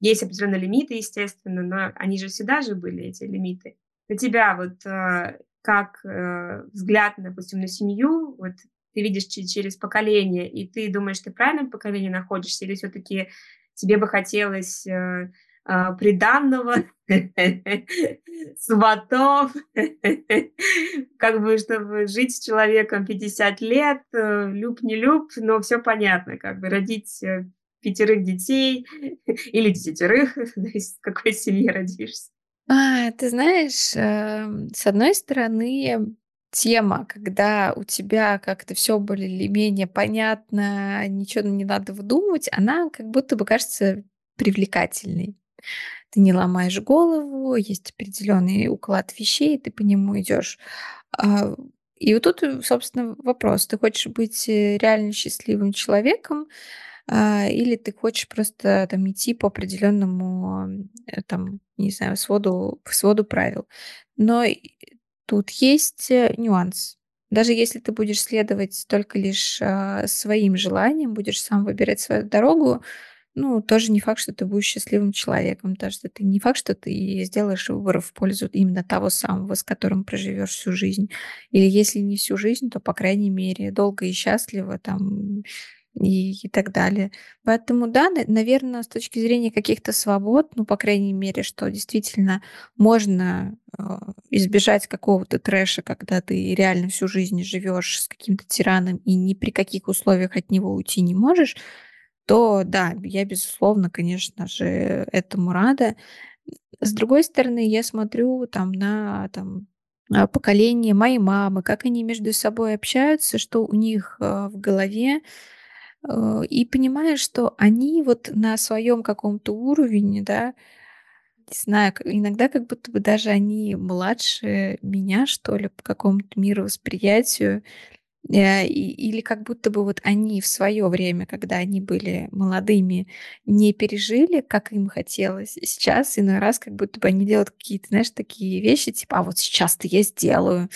Speaker 2: есть определенные лимиты, естественно, но они же всегда же были, эти лимиты. Для тебя вот э, как э, взгляд, допустим, на семью, вот ты видишь через поколение, и ты думаешь, ты в правильном поколении находишься, или все-таки тебе бы хотелось приданного, сватов, как бы, чтобы жить с человеком 50 лет, люб не люб, но все понятно, как бы родить пятерых детей или десятерых, в какой семье родишься.
Speaker 1: А, ты знаешь, э, с одной стороны, тема, когда у тебя как-то все более-менее понятно, ничего не надо выдумывать, она как будто бы кажется привлекательной. Ты не ломаешь голову, есть определенный уклад вещей, ты по нему идешь. А, и вот тут, собственно, вопрос. Ты хочешь быть э, реально счастливым человеком, а, или ты хочешь просто там идти по определенному э, там, не знаю, своду, своду правил. Но тут есть э, нюанс. Даже если ты будешь следовать только лишь а, своим желаниям, будешь сам выбирать свою дорогу, ну, тоже не факт, что ты будешь счастливым человеком, даже это не факт, что ты сделаешь выбор в пользу именно того самого, с которым проживешь всю жизнь. Или если не всю жизнь, то, по крайней мере, долго и счастливо там и, и так далее. Поэтому, да, наверное, с точки зрения каких-то свобод, ну, по крайней мере, что действительно можно э, избежать какого-то трэша, когда ты реально всю жизнь живешь с каким-то тираном и ни при каких условиях от него уйти не можешь, то да, я, безусловно, конечно же, этому рада. С другой стороны, я смотрю там на там, поколение моей мамы, как они между собой общаются, что у них э, в голове, и понимаешь, что они вот на своем каком-то уровне, да, не знаю, иногда как будто бы даже они младше меня, что ли, по какому-то мировосприятию, э, или как будто бы вот они в свое время, когда они были молодыми, не пережили, как им хотелось. Сейчас иной раз как будто бы они делают какие-то, знаешь, такие вещи, типа, а вот сейчас-то я сделаю,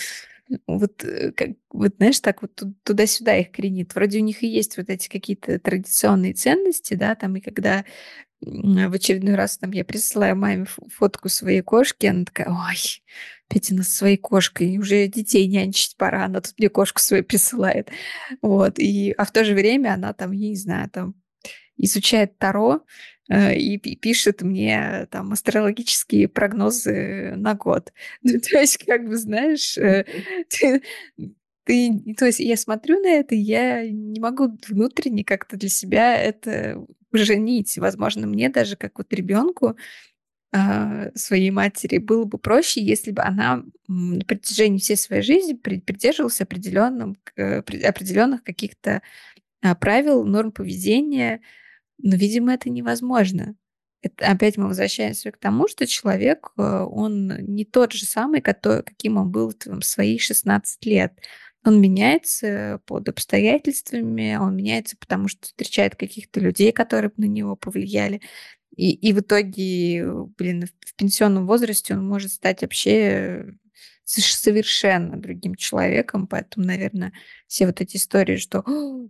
Speaker 1: вот, э, как, вот знаешь, так вот туда-сюда их кренит. Вроде у них и есть вот эти какие-то традиционные ценности, да, там, и когда в очередной раз там я присылаю маме фотку своей кошки, она такая, ой, опять она со своей кошкой, уже детей нянчить пора, она тут мне кошку свою присылает. Вот, и, а в то же время она там, я не знаю, там изучает Таро, Э, и пишет мне там астрологические прогнозы на год. Ну, то есть, как бы, знаешь, э, ты, ты, то есть я смотрю на это, я не могу внутренне как-то для себя это женить. Возможно, мне даже как вот ребенку а, своей матери было бы проще, если бы она на протяжении всей своей жизни придерживалась определенным, определенных каких-то а, правил, норм поведения, но, видимо, это невозможно. Это, опять мы возвращаемся к тому, что человек, э, он не тот же самый, который, каким он был в свои 16 лет. Он меняется под обстоятельствами, он меняется, потому что встречает каких-то людей, которые на него повлияли. И, и в итоге, блин, в пенсионном возрасте он может стать вообще совершенно другим человеком, поэтому, наверное, все вот эти истории, что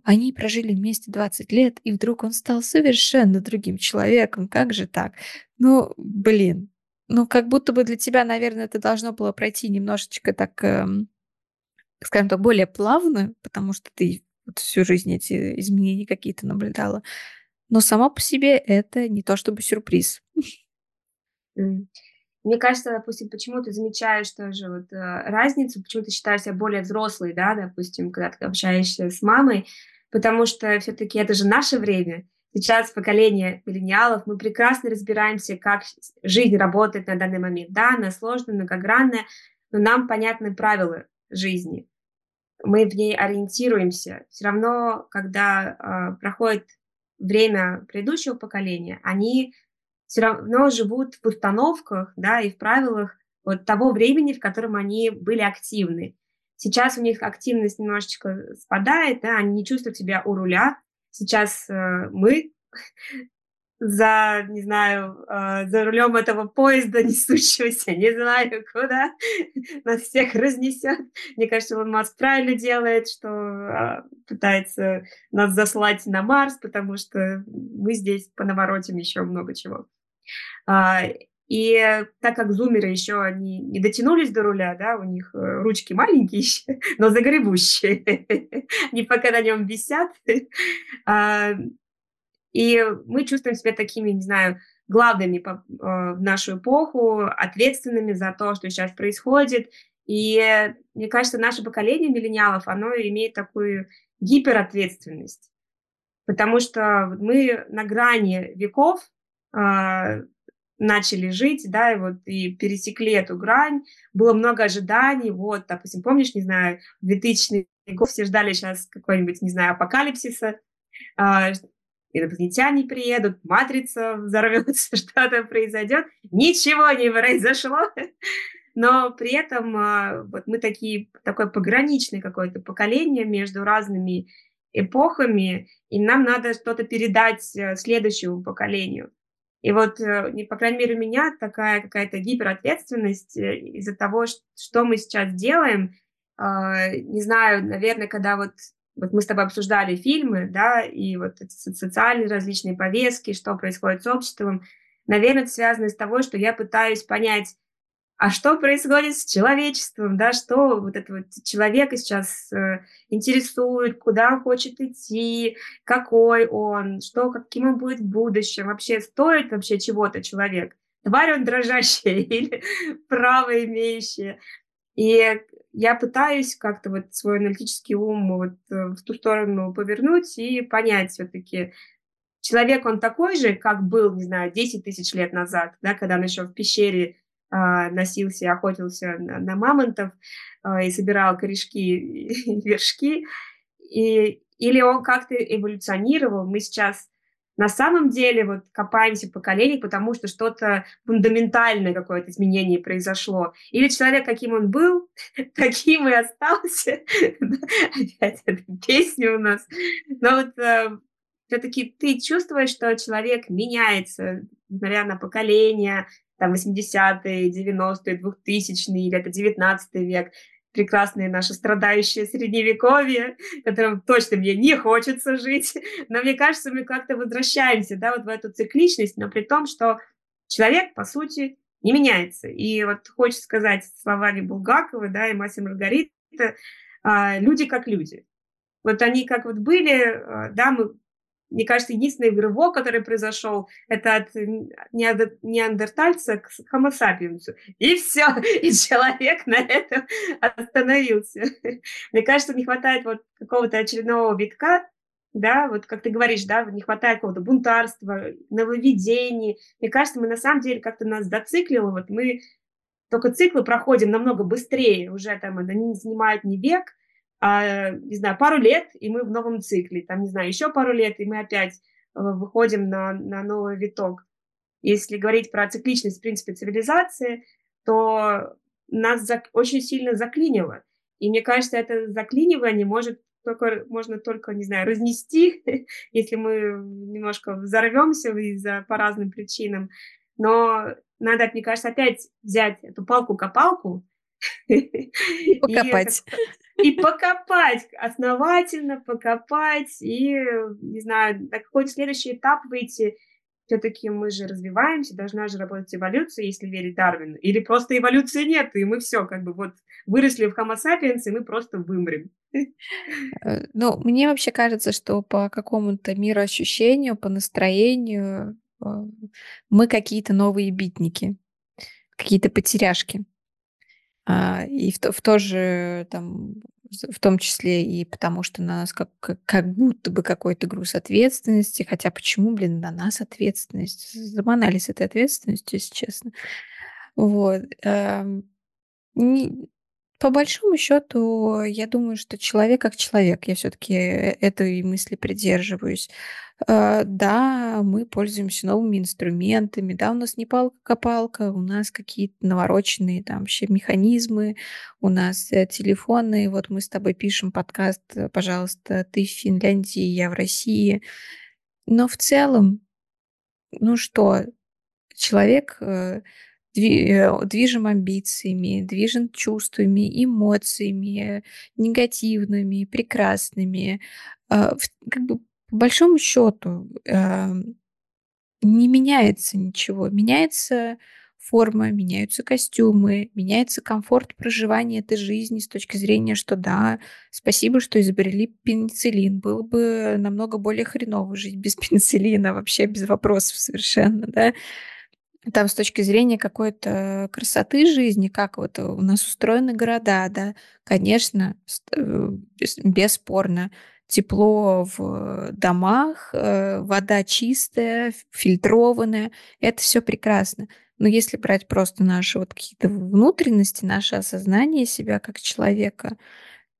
Speaker 1: они прожили вместе 20 лет, и вдруг он стал совершенно другим человеком, как же так? Ну, блин, ну, как будто бы для тебя, наверное, это должно было пройти немножечко так, эм, скажем так, более плавно, потому что ты вот всю жизнь эти изменения какие-то наблюдала. Но само по себе это не то чтобы сюрприз.
Speaker 2: Мне кажется, допустим, почему ты замечаешь тоже вот э, разницу, почему ты считаешь себя более взрослой, да, допустим, когда ты общаешься с мамой, потому что все-таки это же наше время. Сейчас поколение миллениалов, мы прекрасно разбираемся, как жизнь работает на данный момент. Да, она сложная, многогранная, но нам понятны правила жизни. Мы в ней ориентируемся. Все равно, когда э, проходит время предыдущего поколения, они все равно живут в установках, да, и в правилах вот того времени, в котором они были активны. Сейчас у них активность немножечко спадает, да, они не чувствуют себя у руля. Сейчас э, мы за, не знаю, э, за рулем этого поезда, несущегося, не знаю куда, нас всех разнесет. Мне кажется, Илон Маск правильно делает, что э, пытается нас заслать на Марс, потому что мы здесь понаворотим еще много чего. А, и так как зумеры еще они не дотянулись до руля, да, у них э, ручки маленькие, но загребущие, они пока на нем висят. А, и мы чувствуем себя такими, не знаю, главными э, в нашу эпоху, ответственными за то, что сейчас происходит. И мне кажется, наше поколение миллениалов, оно имеет такую гиперответственность, потому что мы на грани веков а, начали жить, да, и вот и пересекли эту грань, было много ожиданий, вот, допустим, помнишь, не знаю, в 2000 год все ждали сейчас какой-нибудь, не знаю, апокалипсиса, э, инопланетяне приедут, матрица взорвется, что-то произойдет, ничего не произошло, но при этом э, вот мы такие, такое пограничное какое-то поколение между разными эпохами, и нам надо что-то передать э, следующему поколению. И вот, э, по крайней мере, у меня такая какая-то гиперответственность э, из-за того, что мы сейчас делаем. А, не знаю, наверное, когда вот вот мы с тобой обсуждали фильмы, да, и вот социальные различные повестки, что происходит с обществом. Наверное, это связано с того, что я пытаюсь понять, а что происходит с человечеством, да, что вот этого вот человека сейчас э, интересует, куда он хочет идти, какой он, что, каким он будет в будущем, вообще стоит вообще чего-то человек, тварь он дрожащая или право имеющая. И я пытаюсь как-то вот свой аналитический ум вот э, в ту сторону повернуть и понять все-таки, человек он такой же, как был, не знаю, 10 тысяч лет назад, да, когда он еще в пещере носился и охотился на, мамонтов а, и собирал корешки и вершки, и, или он как-то эволюционировал. Мы сейчас на самом деле вот копаемся в поколениях, потому что что-то фундаментальное какое-то изменение произошло. Или человек, каким он был, таким и остался. Опять эта песня у нас. Но вот э, все-таки ты чувствуешь, что человек меняется, несмотря на поколения, там 80-е, 90-е, 2000-е, или это 19 век, прекрасные наши страдающие средневековье, которым точно мне не хочется жить. Но мне кажется, мы как-то возвращаемся, да, вот в эту цикличность, но при том, что человек, по сути, не меняется. И вот хочется сказать словами Булгакова, да, и Маси Маргарита, а, люди как люди. Вот они как вот были, а, да, мы мне кажется, единственный рывок, который произошел, это от неандертальца к homo sapiens. И все, и человек на этом остановился. Мне кажется, не хватает вот какого-то очередного витка, да, вот как ты говоришь, да, не хватает какого-то бунтарства, нововведений. Мне кажется, мы на самом деле как-то нас зациклило, вот мы только циклы проходим намного быстрее, уже там это не занимает не век, а, не знаю, пару лет, и мы в новом цикле, там, не знаю, еще пару лет, и мы опять э, выходим на, на новый виток. Если говорить про цикличность, в принципе, цивилизации, то нас зак- очень сильно заклинило. И мне кажется, это заклинивание может только, можно только, не знаю, разнести, если мы немножко взорвемся из-за по разным причинам. Но надо, мне кажется, опять взять эту палку-копалку
Speaker 1: покопать.
Speaker 2: И покопать, основательно покопать, и, не знаю, на какой-то следующий этап выйти. Все-таки мы же развиваемся, должна же работать эволюция, если верить Дарвину. Или просто эволюции нет, и мы все, как бы вот выросли в Homo sapiens, и мы просто вымрем.
Speaker 1: Э, ну, мне вообще кажется, что по какому-то мироощущению, по настроению э, мы какие-то новые битники, какие-то потеряшки. А, и в, в то же там в том числе и потому, что на нас как, как, будто бы какой-то груз ответственности, хотя почему, блин, на нас ответственность? Заманали с этой ответственностью, если честно. Вот. Эм, Не по большому счету, я думаю, что человек как человек. Я все-таки э, этой мысли придерживаюсь. Э, да, мы пользуемся новыми инструментами, да, у нас не палка-копалка, у нас какие-то навороченные там вообще механизмы, у нас э, телефоны. Вот мы с тобой пишем подкаст, пожалуйста, ты в Финляндии, я в России. Но в целом, ну что, человек движим амбициями, движим чувствами, эмоциями, негативными, прекрасными. А, как бы по большому счету не меняется ничего. Меняется форма, меняются костюмы, меняется комфорт проживания этой жизни с точки зрения, что да, спасибо, что изобрели пенициллин. Было бы намного более хреново жить без пенициллина, вообще без вопросов совершенно, да. Там с точки зрения какой-то красоты жизни, как вот у нас устроены города, да, конечно, э, бесспорно, тепло в домах, э, вода чистая, фильтрованная, это все прекрасно. Но если брать просто наши вот какие-то внутренности, наше осознание себя как человека,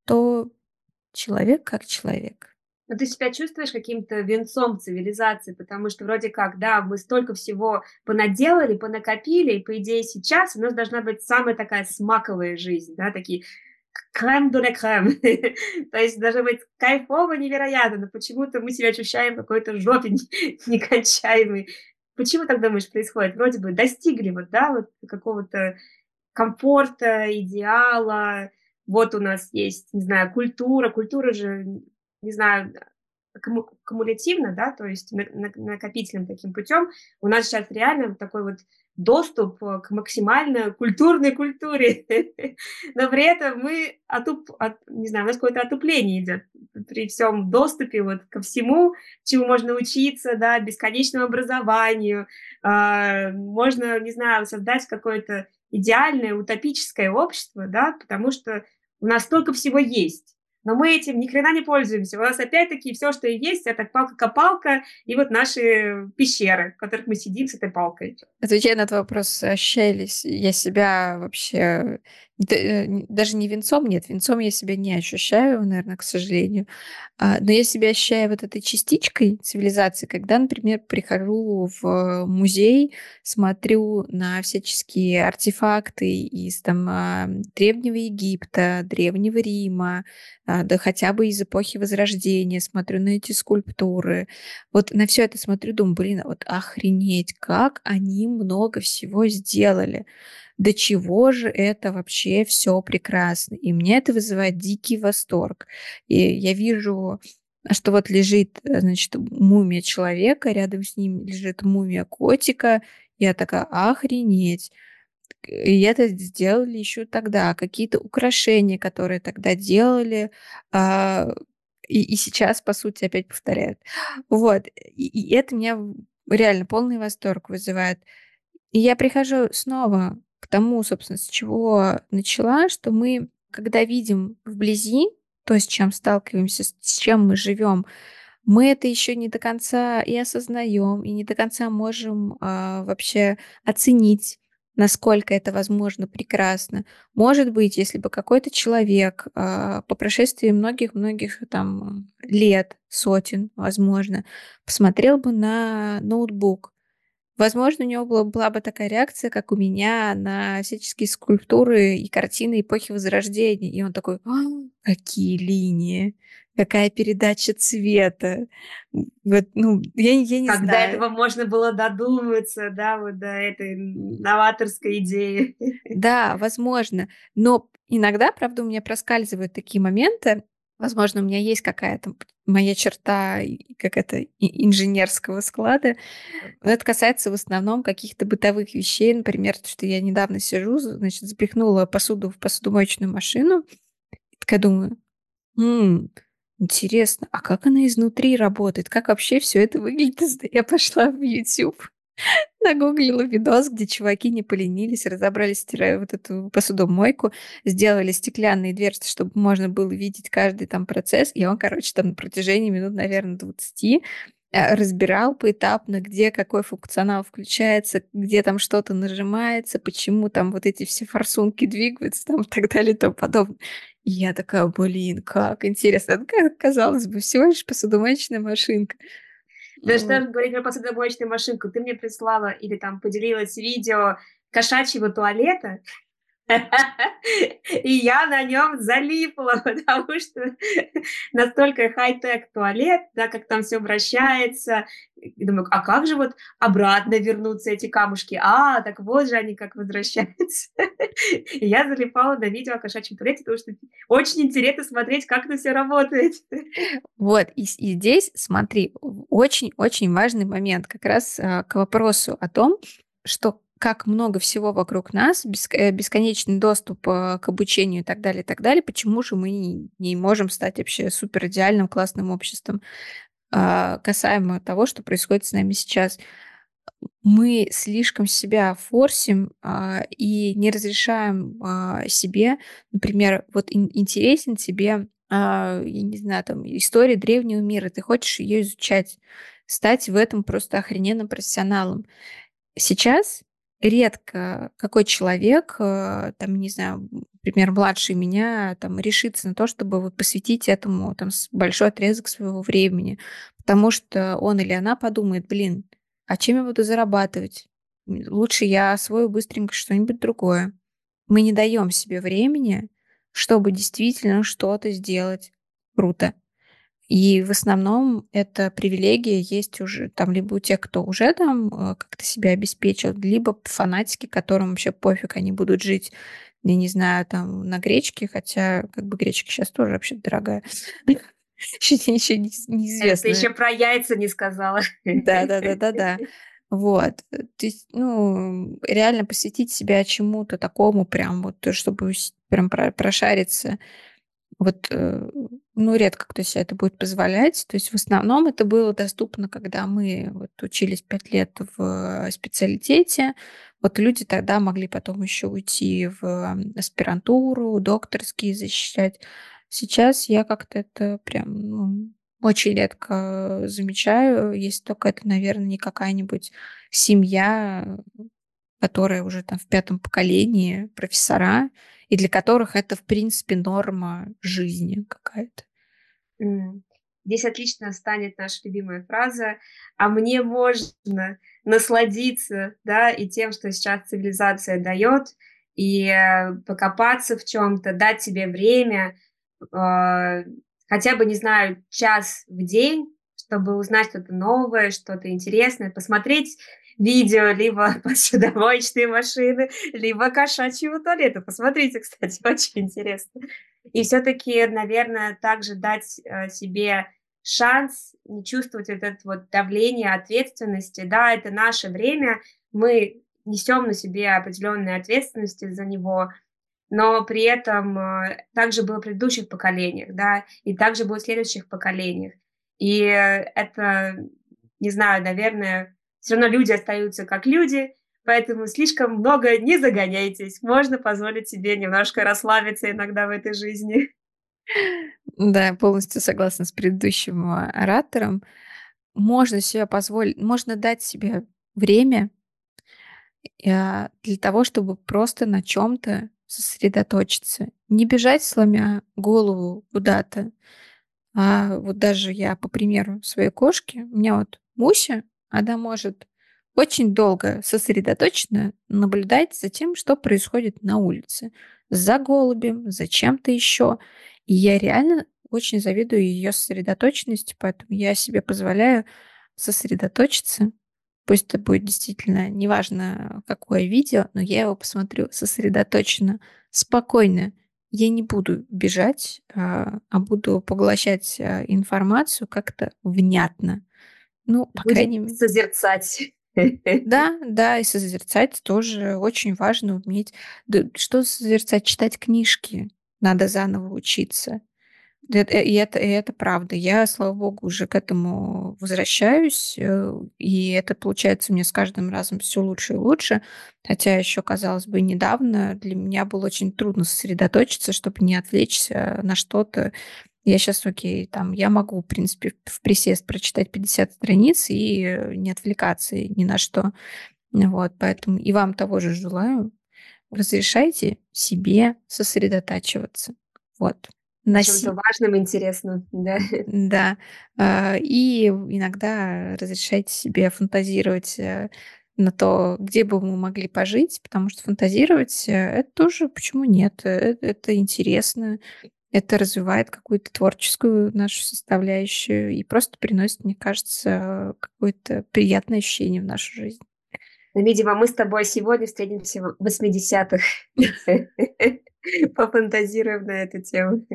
Speaker 1: то человек как человек.
Speaker 2: Но ты себя чувствуешь каким-то венцом цивилизации, потому что вроде как, да, мы столько всего понаделали, понакопили, и по идее сейчас у нас должна быть самая такая смаковая жизнь, да, такие крем де крем. То есть должно быть кайфово невероятно, но почему-то мы себя ощущаем какой-то жопе некончаемой. Почему так думаешь происходит? Вроде бы достигли вот, да, вот какого-то комфорта, идеала, вот у нас есть, не знаю, культура. Культура же не знаю, кумулятивно, да, то есть накопительным таким путем, у нас сейчас реально такой вот доступ э, к максимально культурной культуре, но при этом мы отуп, от, не знаю, у нас какое-то отупление идет при всем доступе вот ко всему, чему можно учиться, да, бесконечному образованию, э, можно, не знаю, создать какое-то идеальное утопическое общество, да, потому что у нас столько всего есть но мы этим ни хрена не пользуемся. У нас опять-таки все, что есть, это палка-копалка и вот наши пещеры, в которых мы сидим с этой палкой.
Speaker 1: Отвечая на этот вопрос, ощущались я себя вообще даже не венцом, нет, венцом я себя не ощущаю, наверное, к сожалению. А, но я себя ощущаю вот этой частичкой цивилизации, когда, например, прихожу в музей, смотрю на всяческие артефакты из там а, Древнего Египта, Древнего Рима, а, да хотя бы из эпохи Возрождения, смотрю на эти скульптуры. Вот на все это смотрю, думаю, блин, вот охренеть, как они много всего сделали до чего же это вообще все прекрасно. И мне это вызывает дикий восторг. И я вижу что вот лежит, э, значит, мумия человека, рядом с ним лежит мумия котика. Я такая, охренеть. И это сделали еще тогда. Какие-то украшения, которые тогда делали, а, и, и сейчас, по сути, опять повторяют. Вот. И, и это меня реально полный восторг вызывает. И я прихожу снова к тому, собственно, с чего начала, что мы, когда видим вблизи то, с чем сталкиваемся, с чем мы живем, мы это еще не до конца и осознаем, и не до конца можем а, вообще оценить, насколько это возможно прекрасно. Может быть, если бы какой-то человек а, по прошествии многих-многих там лет, сотен, возможно, посмотрел бы на ноутбук Возможно, у него была, была бы такая реакция, как у меня на всяческие скульптуры и картины эпохи Возрождения. И он такой, «А, какие линии, какая передача цвета. Вот, ну, я, я не
Speaker 2: Когда
Speaker 1: знаю.
Speaker 2: Этого можно было додуматься, да, вот до этой новаторской идеи.
Speaker 1: Да, возможно. Но иногда, правда, у меня проскальзывают такие моменты, Возможно, у меня есть какая-то моя черта, как это, инженерского склада. Но это касается в основном каких-то бытовых вещей. Например, то, что я недавно сижу, значит, запихнула посуду в посудомоечную машину. И такая думаю, м-м, интересно, а как она изнутри работает? Как вообще все это выглядит? Я пошла в YouTube Нагуглила видос, где чуваки не поленились, разобрали стира... вот эту посудомойку, сделали стеклянные дверцы, чтобы можно было видеть каждый там процесс. И он, короче, там на протяжении минут, наверное, 20 э, разбирал поэтапно, где какой функционал включается, где там что-то нажимается, почему там вот эти все форсунки двигаются там и так далее и тому подобное. И я такая, блин, как интересно. Казалось бы, всего лишь посудомоечная машинка.
Speaker 2: Даже даже говорить про посудомоечную машинку, ты мне прислала или там поделилась видео кошачьего туалета, и я на нем залипла, потому что настолько хай-тек туалет, да, как там все вращается. И думаю, а как же вот обратно вернутся эти камушки? А, так вот же они как возвращаются. И я залипала на видео о кошачьем туалете, потому что очень интересно смотреть, как это все работает.
Speaker 1: Вот, и, и здесь, смотри, очень-очень важный момент как раз а, к вопросу о том, что как много всего вокруг нас, э, бесконечный доступ э, к обучению и так далее, и так далее, почему же мы не можем стать вообще супер идеальным классным обществом а, касаемо того, что происходит с нами сейчас. Мы слишком себя форсим а, и не разрешаем а, себе, например, вот интересен тебе, я не знаю, там, история древнего мира, ты хочешь ее изучать, стать в этом просто охрененным профессионалом. Сейчас редко какой человек, э, там, не знаю, например, младший меня, там, решится на то, чтобы вот посвятить этому там большой отрезок своего времени, потому что он или она подумает, блин, а чем я буду зарабатывать? Лучше я освою быстренько что-нибудь другое. Мы не даем себе времени, чтобы действительно что-то сделать круто. И в основном эта привилегия есть уже там либо у тех, кто уже там э, как-то себя обеспечил, либо фанатики, которым вообще пофиг, они будут жить, я не знаю, там на гречке, хотя как бы гречка сейчас тоже вообще дорогая. Еще, еще неизвестно.
Speaker 2: Ты еще про яйца не сказала.
Speaker 1: Да, да, да, да, да. Вот. То есть, ну, реально посвятить себя чему-то такому, прям вот, чтобы прям прошариться вот, э, ну, редко кто себе это будет позволять. То есть в основном это было доступно, когда мы вот учились пять лет в специалитете. Вот люди тогда могли потом еще уйти в аспирантуру, докторские защищать. Сейчас я как-то это прям ну, очень редко замечаю, если только это, наверное, не какая-нибудь семья, которая уже там в пятом поколении, профессора, и для которых это, в принципе, норма жизни какая-то.
Speaker 2: Здесь отлично станет наша любимая фраза «а мне можно насладиться да, и тем, что сейчас цивилизация дает, и э, покопаться в чем-то, дать себе время, э, хотя бы, не знаю, час в день, чтобы узнать что-то новое, что-то интересное, посмотреть видео либо посудомоечной машины, либо кошачьего туалета. Посмотрите, кстати, очень интересно. И все-таки, наверное, также дать э, себе шанс не чувствовать вот это вот давление ответственности. Да, это наше время, мы несем на себе определенные ответственности за него, но при этом э, также было в предыдущих поколениях, да, и также будет в следующих поколениях. И это, не знаю, наверное, все равно люди остаются как люди, поэтому слишком много не загоняйтесь. Можно позволить себе немножко расслабиться иногда в этой жизни.
Speaker 1: Да, полностью согласна с предыдущим а, оратором. Можно себе позволить, можно дать себе время а, для того, чтобы просто на чем-то сосредоточиться. Не бежать, сломя голову куда-то. А вот даже я, по примеру своей кошки, у меня вот Муся, она может очень долго сосредоточенно наблюдать за тем, что происходит на улице. За голубем, за чем-то еще. И я реально очень завидую ее сосредоточенности, поэтому я себе позволяю сосредоточиться. Пусть это будет действительно неважно, какое видео, но я его посмотрю сосредоточенно, спокойно. Я не буду бежать, а, а буду поглощать а, информацию как-то внятно. Ну, по
Speaker 2: Будет
Speaker 1: крайней мере.
Speaker 2: Созерцать.
Speaker 1: Да, да, и созерцать тоже очень важно уметь. Да, что созерцать? Читать книжки. Надо заново учиться. И это, и это правда. Я, слава богу, уже к этому возвращаюсь, э, и это получается мне с каждым разом все лучше и лучше. Хотя еще, казалось бы, недавно для меня было очень трудно сосредоточиться, чтобы не отвлечься на что-то Я сейчас, окей, там, я могу, в принципе, в присест прочитать 50 страниц и не отвлекаться ни на что. Вот, поэтому и вам того же желаю. Разрешайте себе сосредотачиваться. Вот.
Speaker 2: На чем-то важном интересном, да.
Speaker 1: Да. А, и иногда разрешайте себе фантазировать э, на то, где бы мы могли пожить, потому что фантазировать э, это тоже почему нет? Э, это интересно, это развивает какую-то творческую нашу составляющую и просто приносит, мне кажется, какое-то приятное ощущение в нашу жизнь.
Speaker 2: Ну, видимо, мы с тобой сегодня встретимся в 80-х. Пофантазируем на эту тему.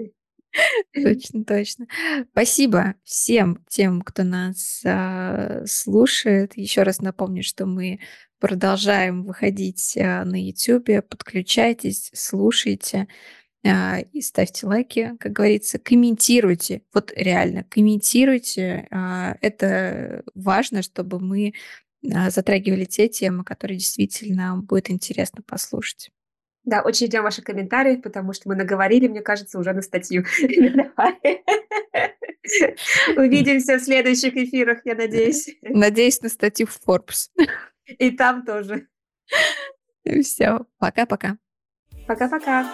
Speaker 1: Точно, точно. Спасибо всем тем, кто нас а, слушает. Еще раз напомню, что мы продолжаем выходить а, на YouTube. Подключайтесь, слушайте и ставьте лайки, как говорится, комментируйте. Вот реально, комментируйте. А, это важно, чтобы мы а, затрагивали те темы, которые действительно будет интересно послушать.
Speaker 2: Да, очень ждем ваши комментарии, потому что мы наговорили, мне кажется, уже на статью. Увидимся в следующих эфирах, я надеюсь.
Speaker 1: Надеюсь на статью в Forbes.
Speaker 2: И там тоже.
Speaker 1: Все, пока-пока.
Speaker 2: Пока-пока.